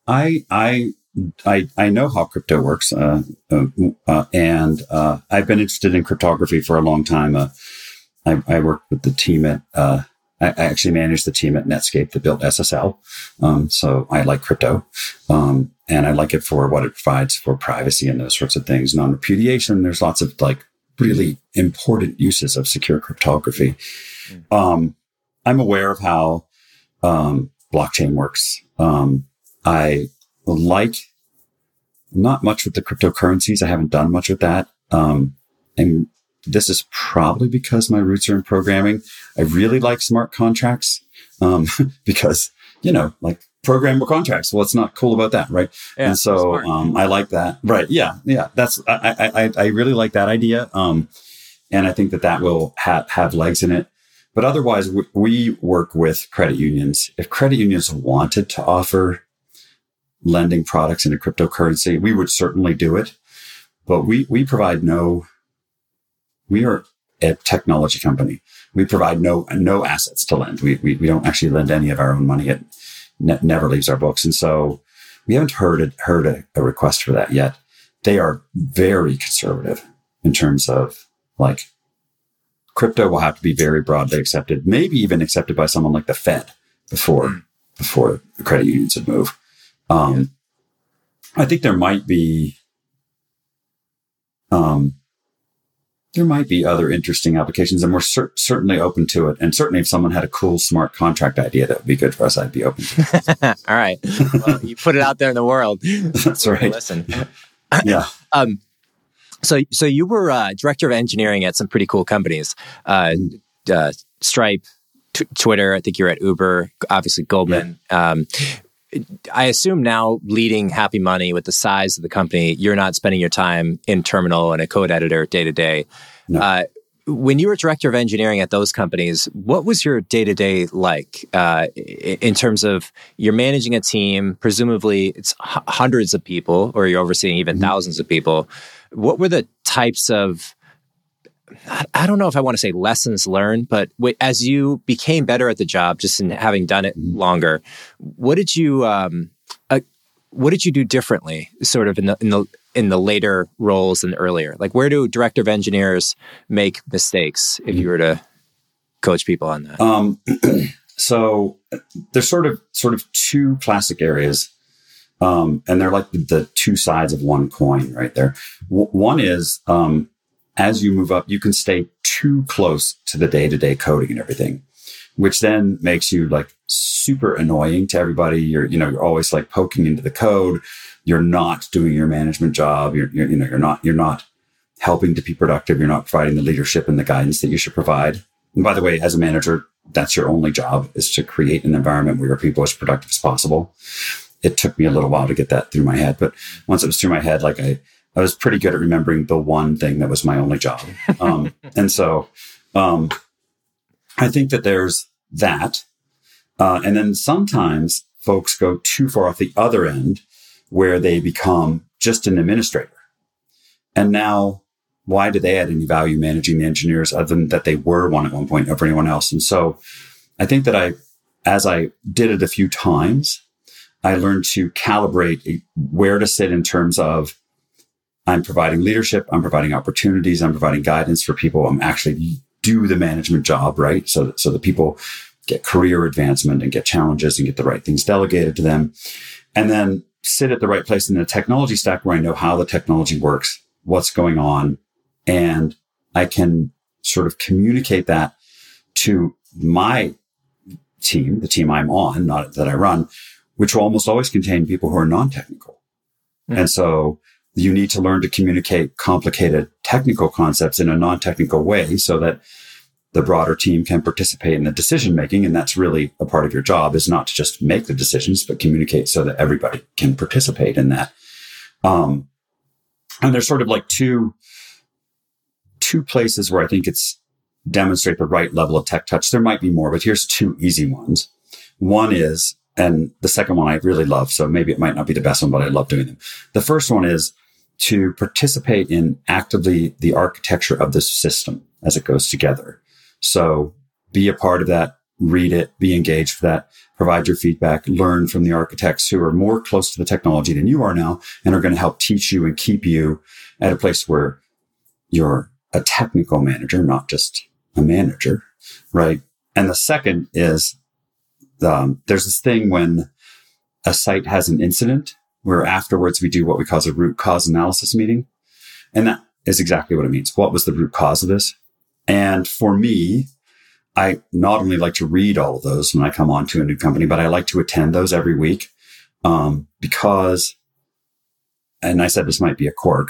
I I. I, I know how crypto works, uh, uh, uh and I've been interested in cryptography for a long time. I, I worked with the team at I, actually managed the team at Netscape that built SSL. Um, so I like crypto. Um, and I like it for what it provides for privacy and those sorts of things. Non repudiation. There's lots of like really important uses of secure cryptography. Mm. Um, I'm aware of how, um, blockchain works. Um, I like not much with the cryptocurrencies. I haven't done much with that. Um, and this is probably because my roots are in programming. I really like smart contracts um, because, you know, like programmable contracts. What's not cool about that, right? Yeah, and so um, I like that. Right. Yeah. Yeah. That's, I, I, I really like that idea. Um, and I think that that will ha- have legs in it. But otherwise, we, we work with credit unions. If credit unions wanted to offer lending products into cryptocurrency, we would certainly do it. But we, we provide no we are a technology company. We provide no no assets to lend. We we, we don't actually lend any of our own money. It ne- never leaves our books, and so we haven't heard a, heard a, a request for that yet. They are very conservative in terms of like crypto will have to be very broadly accepted, maybe even accepted by someone like the Fed before mm. before the credit unions would move. Um, I think there might be, um, there might be other interesting applications and we're cer- certainly open to it. And certainly if someone had a cool smart contract idea that would be good for us, I'd be open to it. All right. Well, you put it out there in the world. That's right. Listen. yeah. Um, so, so you were uh, director of engineering at some pretty cool companies, uh, uh, Stripe, t- Twitter. I think you're at Uber, obviously Goldman. Yeah. Um, I assume now leading Happy Money with the size of the company, you're not spending your time in terminal and a code editor day to day. When you were director of engineering at those companies, what was your day to day like uh, in terms of you're managing a team? Presumably, it's h- hundreds of people, or you're overseeing even mm-hmm. thousands of people. What were the types of I don't know if I want to say lessons learned, but as you became better at the job, just in having done it mm-hmm. longer, what did you um, uh, what did you do differently, sort of in the in the in the later roles than earlier? Like, where do director of engineers make mistakes if you were to coach people on that? Um, so there's sort of sort of two classic areas, um, and they're like the, the, two sides of one coin, right there. W- one is um, as you move up, you can stay too close to the day to day coding and everything, which then makes you like super annoying to everybody. You're, you know, you're always like poking into the code. You're not doing your management job. You're, you're you know, you're not, you're not helping to be productive. You're not providing the leadership and the guidance that you should provide. And by the way, as a manager, that's your only job is to create an environment where your people are as productive as possible. It took me a little while to get that through my head, but once it was through my head, like I, I was pretty good at remembering the one thing that was my only job. Um, and so um, I think that there's that. Uh, and then sometimes folks go too far off the other end where they become just an administrator. And now, why do they add any value managing the engineers other than that they were one at one point over anyone else? And so I think that I, as I did it a few times, I learned to calibrate where to sit in terms of I'm providing leadership. I'm providing opportunities. I'm providing guidance for people. I'm actually do the management job, right? So, that, so that people get career advancement and get challenges and get the right things delegated to them. And then sit at the right place in the technology stack where I know how the technology works, what's going on. And I can sort of communicate that to my team, the team I'm on, not that I run, which will almost always contain people who are non-technical. Mm-hmm. And so you need to learn to communicate complicated technical concepts in a non-technical way so that the broader team can participate in the decision making. And that's really a part of your job is not to just make the decisions, but communicate so that everybody can participate in that. Um, and there's sort of like two, two places where I think it's demonstrate the right level of tech touch. There might be more, but here's two easy ones. One is, and the second one I really love. So maybe it might not be the best one, but I love doing them. The first one is to participate in actively the architecture of the system as it goes together. So be a part of that, read it, be engaged for that, provide your feedback, learn from the architects who are more close to the technology than you are now and are going to help teach you and keep you at a place where you're a technical manager, not just a manager, right? And the second is um, there's this thing when a site has an incident where afterwards we do what we call a root cause analysis meeting. And that is exactly what it means. What was the root cause of this? And for me, I not only like to read all of those when I come on to a new company, but I like to attend those every week. Um, because, and I said this might be a quirk.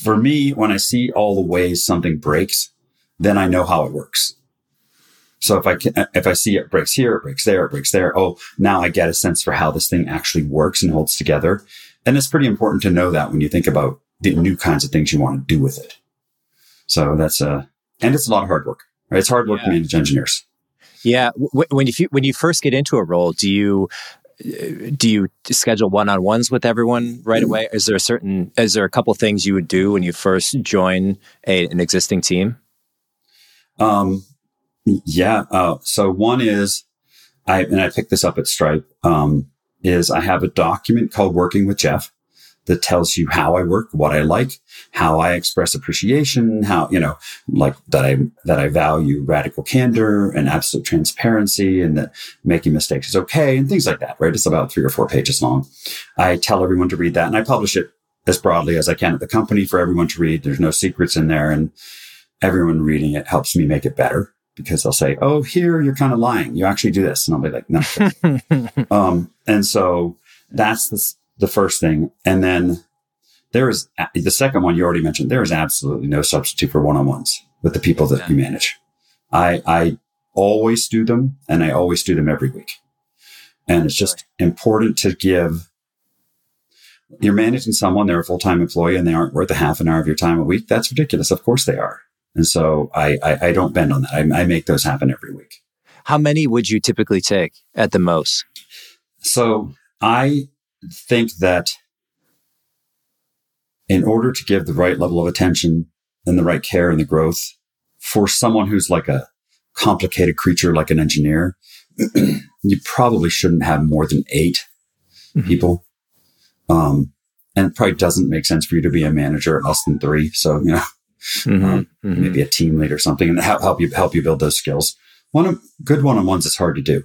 For me, when I see all the ways something breaks, then I know how it works. So if I can, if I see it breaks here, it breaks there, it breaks there. Oh, now I get a sense for how this thing actually works and holds together. And it's pretty important to know that when you think about the new kinds of things you want to do with it. So that's a, uh, and it's a lot of hard work, right? It's hard work yeah. to manage engineers. Yeah. When you, when you first get into a role, do you, do you schedule one-on-ones with everyone right away? Is there a certain, is there a couple things you would do when you first join a, an existing team? Um, yeah. Uh, so one is I, and I picked this up at Stripe, um, is I have a document called Working with Jeff that tells you how I work, what I like, how I express appreciation, how, you know, like that I, that I value radical candor and absolute transparency and that making mistakes is okay and things like that, right? It's about three or four pages long. I tell everyone to read that and I publish it as broadly as I can at the company for everyone to read. There's no secrets in there and everyone reading it helps me make it better because they'll say, Oh, here you're kind of lying. You actually do this. And I'll be like, no. um, and so that's the, the first thing. And then there is the second one you already mentioned. There is absolutely no substitute for one-on-ones with the people that yeah. you manage. I, I always do them and I always do them every week. And it's just important to give you're managing someone, they're a full-time employee and they aren't worth a half an hour of your time a week. That's ridiculous. Of course they are. And so I, I, I don't bend on that. I, I make those happen every week. How many would you typically take at the most? So I think that in order to give the right level of attention and the right care and the growth for someone who's like a complicated creature like an engineer, you probably shouldn't have more than 8 mm-hmm. people. Um, and it probably doesn't make sense for you to be a manager at less than three. So, you know, mm-hmm. Um, mm-hmm. maybe a team lead or something and help, help you, help you build those skills. One of good one-on-ones is hard to do.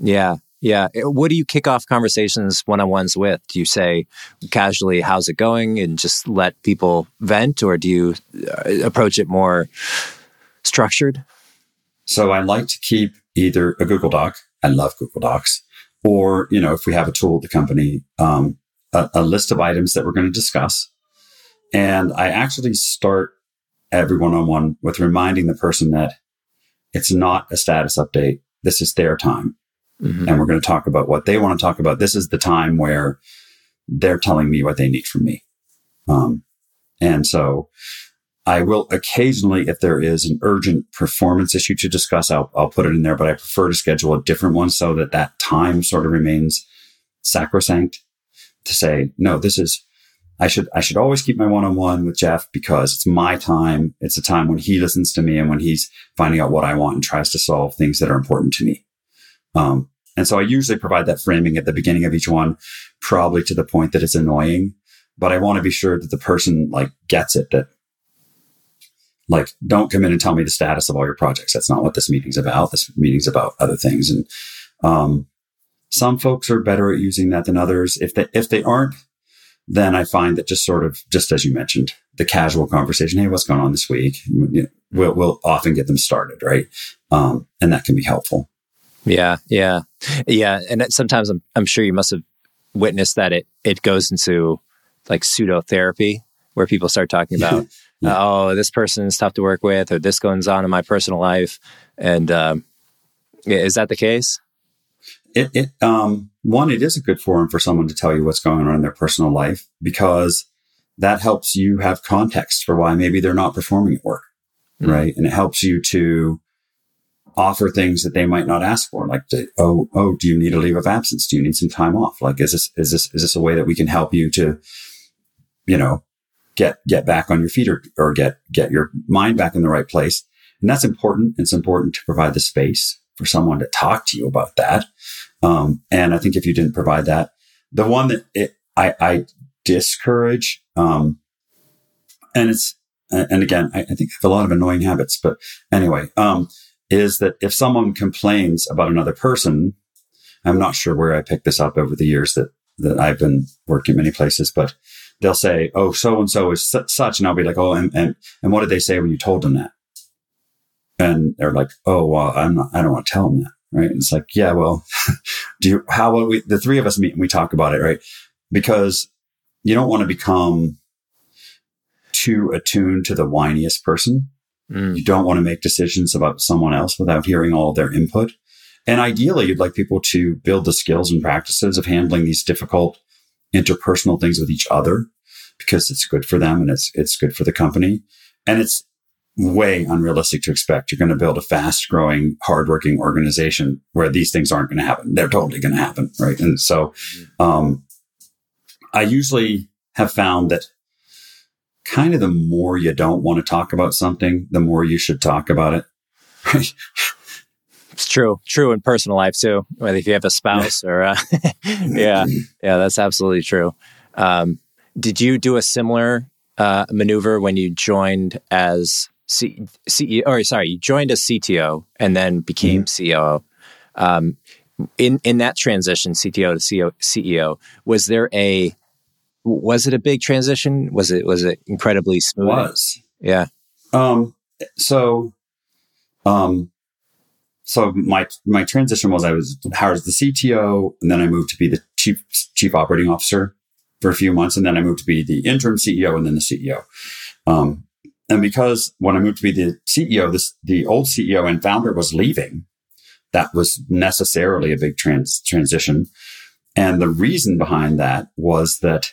Yeah. Yeah. Eh, what do you kick off conversations one on ones with? Do you say casually, how's it going? And just let people vent? Or do you uh, approach it more structured? So I like to keep either a Google Doc. I love Google Docs. Or, you know, if we have a tool at the company, um, a, a list of items that we're going to discuss. And I actually start every one on one with reminding the person that it's not a status update. This is their time. Mm-hmm. And we're going to talk about what they want to talk about. This is the time where they're telling me what they need from me. Um, and so I will occasionally, if there is an urgent performance issue to discuss, I'll, I'll put it in there, but I prefer to schedule a different one so that that time sort of remains sacrosanct to say, no, this is, I should, I should always keep my one-on-one with Jeff because it's my time. It's a time when he listens to me and when he's finding out what I want and tries to solve things that are important to me. Um, and so I usually provide that framing at the beginning of each one, probably to the point that it's annoying, but I want to be sure that the person like gets it that like don't come in and tell me the status of all your projects. That's not what this meeting's about. This meeting's about other things. And, um, some folks are better at using that than others. If they, if they aren't, then I find that just sort of, just as you mentioned, the casual conversation, Hey, what's going on this week? We'll, we'll often get them started. Right. Um, and that can be helpful. Yeah, yeah, yeah. And sometimes I'm I'm sure you must have witnessed that it it goes into like pseudo therapy where people start talking about yeah. oh this person is tough to work with or this goes on in my personal life and um, is that the case? It, it um one it is a good forum for someone to tell you what's going on in their personal life because that helps you have context for why maybe they're not performing at work, mm-hmm. right? And it helps you to offer things that they might not ask for, like, oh, oh, do you need a leave of absence? Do you need some time off? Like, is this, is this, is this a way that we can help you to, you know, get, get back on your feet or, or get, get your mind back in the right place? And that's important. It's important to provide the space for someone to talk to you about that. Um, and I think if you didn't provide that, the one that it, I, I discourage, um, and it's, and again, I, I think I have a lot of annoying habits, but anyway, um, is that if someone complains about another person, I'm not sure where I picked this up over the years that that I've been working many places, but they'll say, "Oh, so and so is su- such," and I'll be like, "Oh, and, and and what did they say when you told them that?" And they're like, "Oh, well, I'm not. I don't want to tell them that." Right? And it's like, yeah, well, do you? How about we? The three of us meet and we talk about it, right? Because you don't want to become too attuned to the whiniest person. Mm. You don't want to make decisions about someone else without hearing all of their input. And ideally, you'd like people to build the skills and practices of handling these difficult interpersonal things with each other because it's good for them and it's, it's good for the company. And it's way unrealistic to expect you're going to build a fast growing, hardworking organization where these things aren't going to happen. They're totally going to happen. Right. And so, um, I usually have found that kind of the more you don't want to talk about something, the more you should talk about it. It's true. True in personal life too. Whether if you have a spouse or, uh, yeah, yeah, that's absolutely true. Um, did you do a similar uh, maneuver when you joined as C- CEO? Or sorry, you joined as CTO and then became CEO. Um, in in that transition, CTO to CEO, CEO, was there a was it a big transition? Was it was it incredibly smooth? Was. Yeah. Um, so, um, so my, my transition was I was hired as the CTO and then I moved to be the chief, chief operating officer for a few months. And then I moved to be the interim CEO and then the CEO. Um, and because when I moved to be the CEO, this, the old CEO and founder was leaving, that was necessarily a big trans, transition. And the reason behind that was that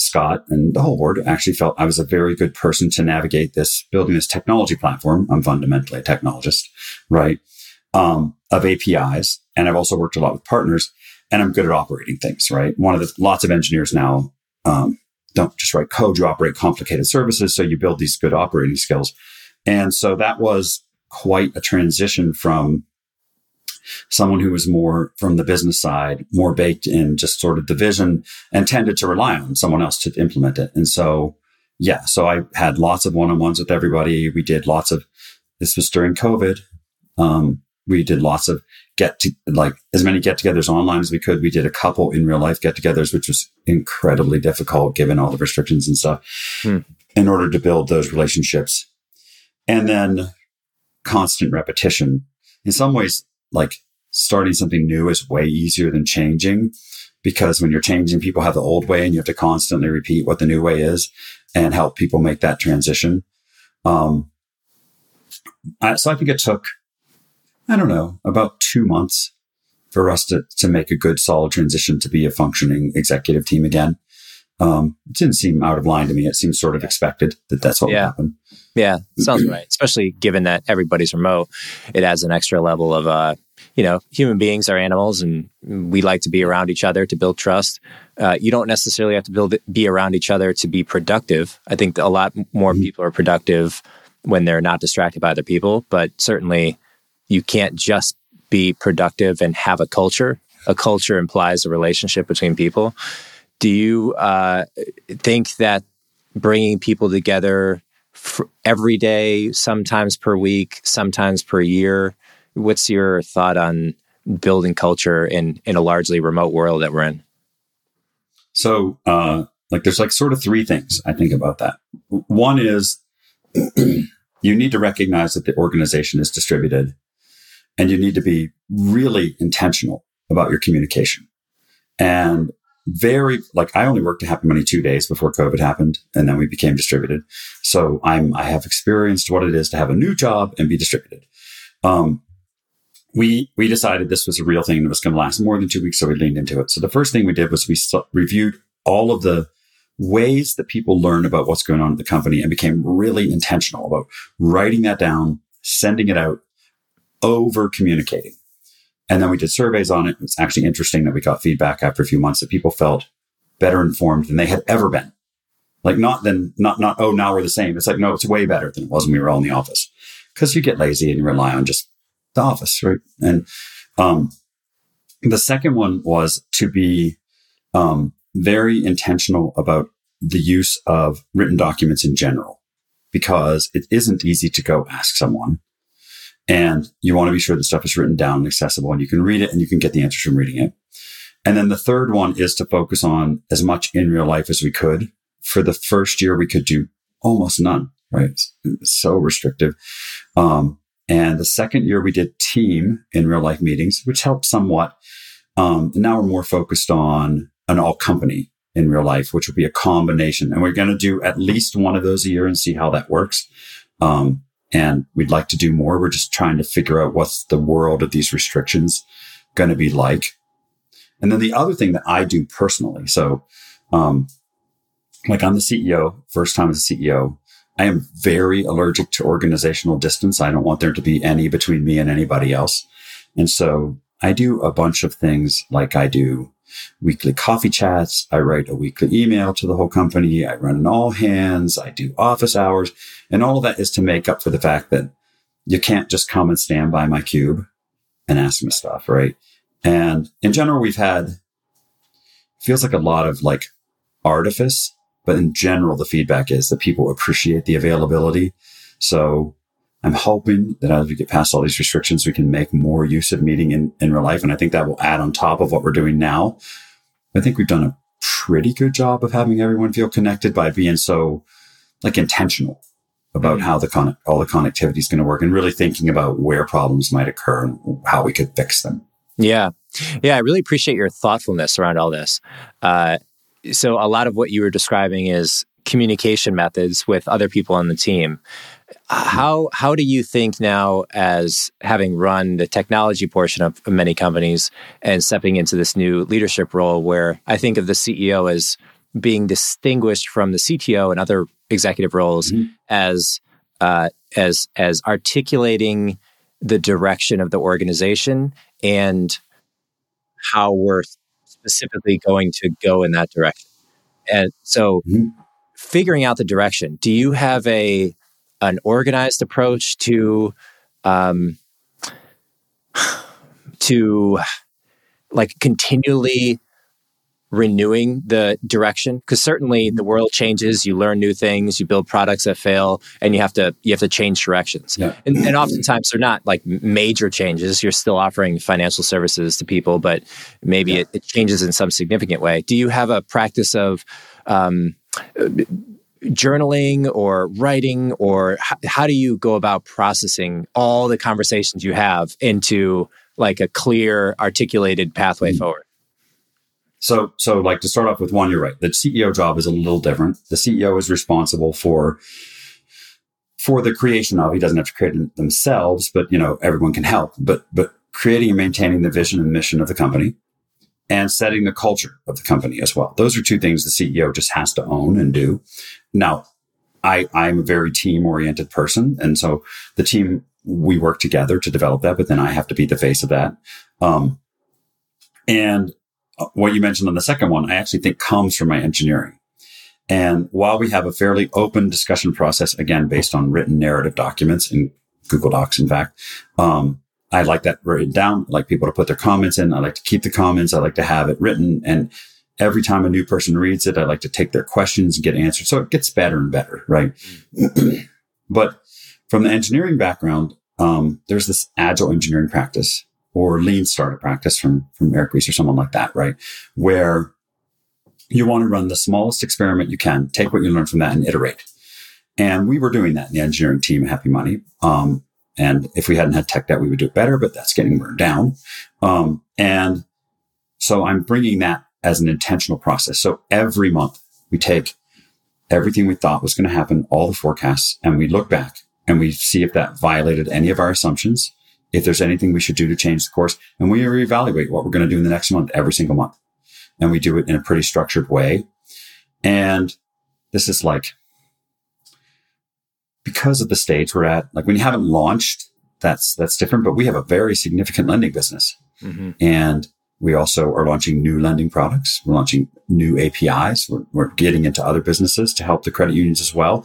Scott and the whole board actually felt I was a very good person to navigate this, building this technology platform. I'm fundamentally a technologist, right? Um, of APIs. And I've also worked a lot with partners and I'm good at operating things, right? One of the lots of engineers now, um, don't just write code, you operate complicated services. So you build these good operating skills. And so that was quite a transition from someone who was more from the business side, more baked in just sort of the vision and tended to rely on someone else to implement it. And so, yeah, so I had lots of one-on-ones with everybody. We did lots of, this was during COVID. Um, we did lots of get to like as many get togethers online as we could. We did a couple in real life get togethers, which was incredibly difficult given all the restrictions and stuff Hmm. in order to build those relationships. And then constant repetition. In some ways, like starting something new is way easier than changing because when you're changing, people have the old way and you have to constantly repeat what the new way is and help people make that transition. Um, I, so I think it took, I don't know, about two months for us to, to make a good solid transition to be a functioning executive team again. Um, it didn't seem out of line to me. It seemed sort of expected that that's what Yeah. would happen. Yeah, sounds right. Especially given that everybody's remote, it adds an extra level of, uh, you know, human beings are animals, and we like to be around each other to build trust. Uh, you don't necessarily have to build be around each other to be productive. I think a lot more people are productive when they're not distracted by other people, but certainly you can't just be productive and have a culture. A culture implies a relationship between people. Do you uh, think that bringing people together every day, sometimes per week, sometimes per year. What's your thought on building culture in in a largely remote world that we're in? So, uh, like there's like sort of three things I think about that. One is you need to recognize that the organization is distributed and you need to be really intentional about your communication and very like I only worked at Happy Money two days before COVID happened and then we became distributed. So I'm, I have experienced what it is to have a new job and be distributed. Um, we, we decided this was a real thing that was going to last more than two weeks. So we leaned into it. So the first thing we did was we reviewed all of the ways that people learn about what's going on at the company and became really intentional about writing that down, sending it out, over communicating. And then we did surveys on it. It's actually interesting that we got feedback after a few months that people felt better informed than they had ever been. Like not then, not, not, oh, now we're the same. It's like, no, it's way better than it was when we were all in the office. Cause you get lazy and you rely on just the office, right? And, um, the second one was to be, um, very intentional about the use of written documents in general, because it isn't easy to go ask someone and you want to be sure the stuff is written down and accessible and you can read it and you can get the answers from reading it. And then the third one is to focus on as much in real life as we could. For the first year, we could do almost none, right? So restrictive. Um, and the second year we did team in real life meetings, which helped somewhat. Um, now we're more focused on an all company in real life, which would be a combination. And we're going to do at least one of those a year and see how that works. Um, and we'd like to do more. We're just trying to figure out what's the world of these restrictions going to be like. And then the other thing that I do personally. So, um, like I'm the CEO, first time as a CEO, I am very allergic to organizational distance. I don't want there to be any between me and anybody else. And so I do a bunch of things like I do weekly coffee chats. I write a weekly email to the whole company. I run an all hands. I do office hours and all of that is to make up for the fact that you can't just come and stand by my cube and ask me stuff. Right. And in general, we've had feels like a lot of like artifice, but in general, the feedback is that people appreciate the availability. So I'm hoping that as we get past all these restrictions, we can make more use of meeting in, in real life. And I think that will add on top of what we're doing now. I think we've done a pretty good job of having everyone feel connected by being so like intentional about mm-hmm. how the con- all the connectivity is going to work and really thinking about where problems might occur and how we could fix them. Yeah. Yeah. I really appreciate your thoughtfulness around all this. Uh, so a lot of what you were describing is communication methods with other people on the team. How how do you think now, as having run the technology portion of many companies and stepping into this new leadership role, where I think of the CEO as being distinguished from the CTO and other executive roles mm-hmm. as uh, as as articulating the direction of the organization and how we're specifically going to go in that direction. And so, mm-hmm. figuring out the direction. Do you have a an organized approach to um, to like continually renewing the direction? Because certainly the world changes you learn new things you build products that fail and you have to you have to change directions. Yeah. and, and oftentimes they're not like major changes. You're still offering financial services to people but maybe yeah. it, it, changes in some significant way. Do you have a practice of um, journaling or writing or h- how do you go about processing all the conversations you have into like a clear articulated pathway mm-hmm. forward so, so like to start off with one, you're right. The CEO job is a little different. The CEO is responsible for, for the creation of, he doesn't have to create it themselves, but you know, everyone can help, but, but creating and maintaining the vision and mission of the company and setting the culture of the company as well. Those are two things the CEO just has to own and do. Now, I, I'm a very team oriented person. And so the team, we work together to develop that, but then I have to be the face of that. Um, and what you mentioned on the second one, I actually think comes from my engineering. And while we have a fairly open discussion process, again, based on written narrative documents in Google Docs, in fact, um, I like that written down. I like people to put their comments in. I like to keep the comments. I like to have it written. And every time a new person reads it, I like to take their questions and get answered. So it gets better and better, right? but from the engineering background, um, there's this agile engineering practice or lean startup practice from, from Eric Ries or someone like that, right? Where you want to run the smallest experiment you can, take what you learn from that and iterate. And we were doing that in the engineering team Happy Money. Um, and if we hadn't had tech debt, we would do it better, but that's getting burned down. Um, and so I'm bringing that as an intentional process. So every month we take everything we thought was going to happen, all the forecasts, and we look back and we see if that violated any of our assumptions if there's anything we should do to change the course. And we reevaluate what we're going to do in the next month every single month. And we do it in a pretty structured way. And this is like, because of the stage we're at, like when you haven't launched, that's, that's different, but we have a very significant lending business. Mm-hmm. And we also are launching new lending products. We're launching new APIs. We're, we're getting into other businesses to help the credit unions as well.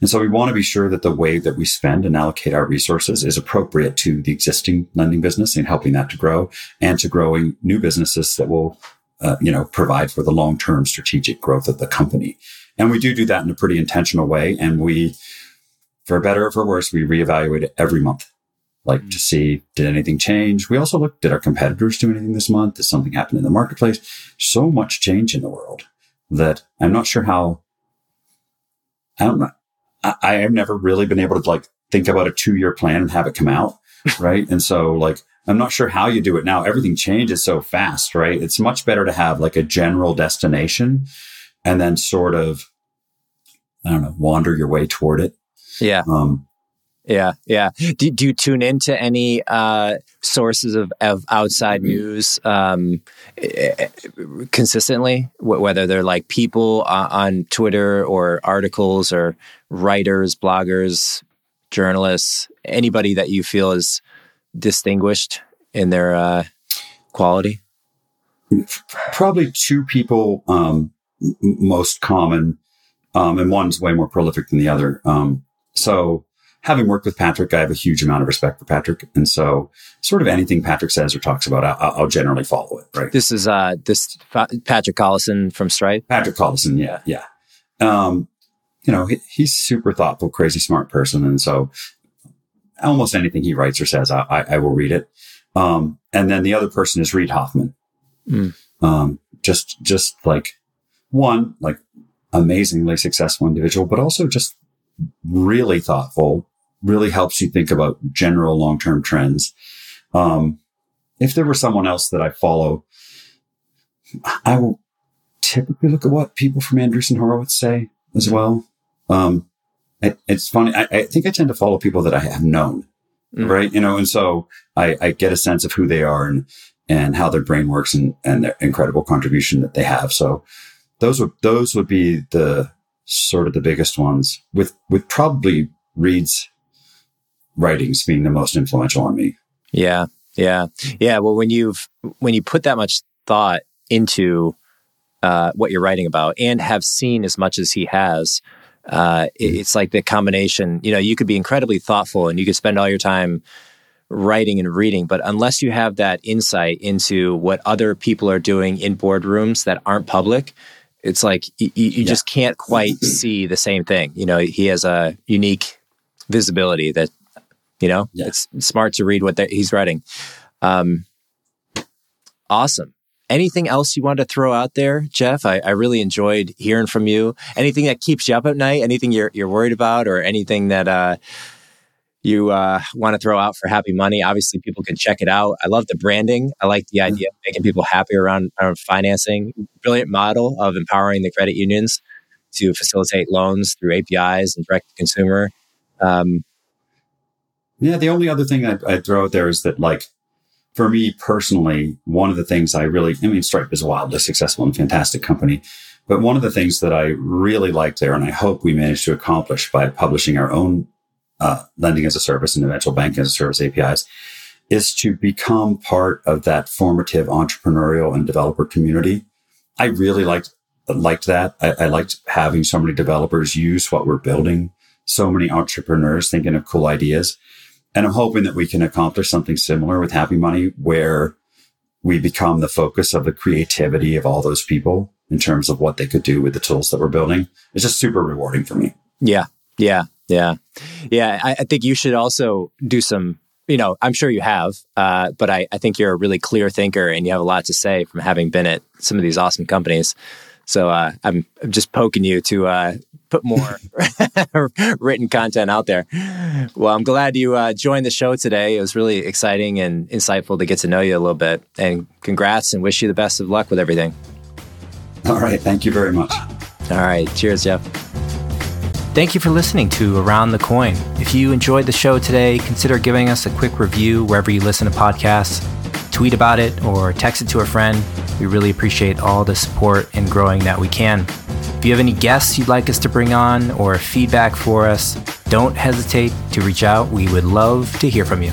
And so we want to be sure that the way that we spend and allocate our resources is appropriate to the existing lending business and helping that to grow and to growing new businesses that will, uh, you know, provide for the long-term strategic growth of the company. And we do do that in a pretty intentional way. And we, for better or for worse, we reevaluate it every month. Like to see did anything change. We also looked, did our competitors do anything this month? Did something happen in the marketplace? So much change in the world that I'm not sure how. I don't know. I, I have never really been able to like think about a two year plan and have it come out. right. And so like, I'm not sure how you do it now. Everything changes so fast, right? It's much better to have like a general destination and then sort of, I don't know, wander your way toward it. Yeah. Um, yeah, yeah. Do, do you tune into any uh, sources of, of outside Mm-hmm. news um, consistently? Whether they're like people on, on Twitter or articles or writers, bloggers, journalists, anybody that you feel is distinguished in their uh, quality? probably two people um, most common, um, and one's way more prolific than the other. Um, so, having worked with Patrick, I have a huge amount of respect for Patrick, and so sort of anything Patrick says or talks about, I- I'll generally follow it. Right, This is uh, this Patrick Collison from Stripe. Patrick Collison, yeah, yeah. Um, you know, he, he's super thoughtful, crazy smart person, and so almost anything he writes or says, I, I, I will read it. Um, and then the other person is Reid Hoffman. Mm. Um, just, just like one, like amazingly successful individual, but also just really thoughtful, really helps you think about general long-term trends. Um, if there were someone else that I follow, I will typically look at what people from Andreessen Horowitz say as well. Um, it, it's funny. I, I think I tend to follow people that I have known, Mm. right? You know, and so I, I get a sense of who they are and, and how their brain works and, and their incredible contribution that they have. So those would, those would be the sort of the biggest ones with, with probably Reid's writings being the most influential on me. Yeah, yeah, yeah. Well, when you've when you put that much thought into uh, what you're writing about and have seen as much as he has, uh, it- it's like the combination. You know, you could be incredibly thoughtful and you could spend all your time writing and reading, but unless you have that insight into what other people are doing in boardrooms that aren't public, it's like you, you Yeah. just can't quite see the same thing. You know, he has a unique visibility that you know Yeah. it's smart to read what he's writing. Um, awesome. Anything else you want to throw out there, Jeff? I, I really enjoyed hearing from you. Anything that keeps you up at night? Anything you're you're worried about, or anything that uh, you uh, want to throw out for Happy Money? Obviously, people can check it out. I love the branding. I like the idea of making people happy around, around financing. Brilliant model of empowering the credit unions to facilitate loans through APIs and direct to consumer. Um, Yeah, the only other thing I'd, I'd throw out there is that, like, for me personally, one of the things I really, I mean, Stripe is a wildly successful and fantastic company, but one of the things that I really like there, and I hope we manage to accomplish by publishing our own uh, lending as a service and eventual banking as a service APIs, is to become part of that formative entrepreneurial and developer community. I really liked liked that. I, I liked having so many developers use what we're building, so many entrepreneurs thinking of cool ideas. And I'm hoping that we can accomplish something similar with Happy Money where we become the focus of the creativity of all those people in terms of what they could do with the tools that we're building. It's just super rewarding for me. Yeah, yeah, yeah, yeah. I, I think you should also do some. You know, I'm sure you have, uh, but I, I think you're a really clear thinker and you have a lot to say from having been at some of these awesome companies. So uh, I'm, I'm just poking you to uh, put more written content out there. Well, I'm glad you uh, joined the show today. It was really exciting and insightful to get to know you a little bit. And congrats and wish you the best of luck with everything. All right. Thank you very much. All right. Cheers, Jeff. Thank you for listening to Around the Coin. If you enjoyed the show today, consider giving us a quick review wherever you listen to podcasts. Tweet about it or text it to a friend. We really appreciate all the support and growing that we can. If you have any guests you'd like us to bring on or feedback for us, don't hesitate to reach out. We would love to hear from you.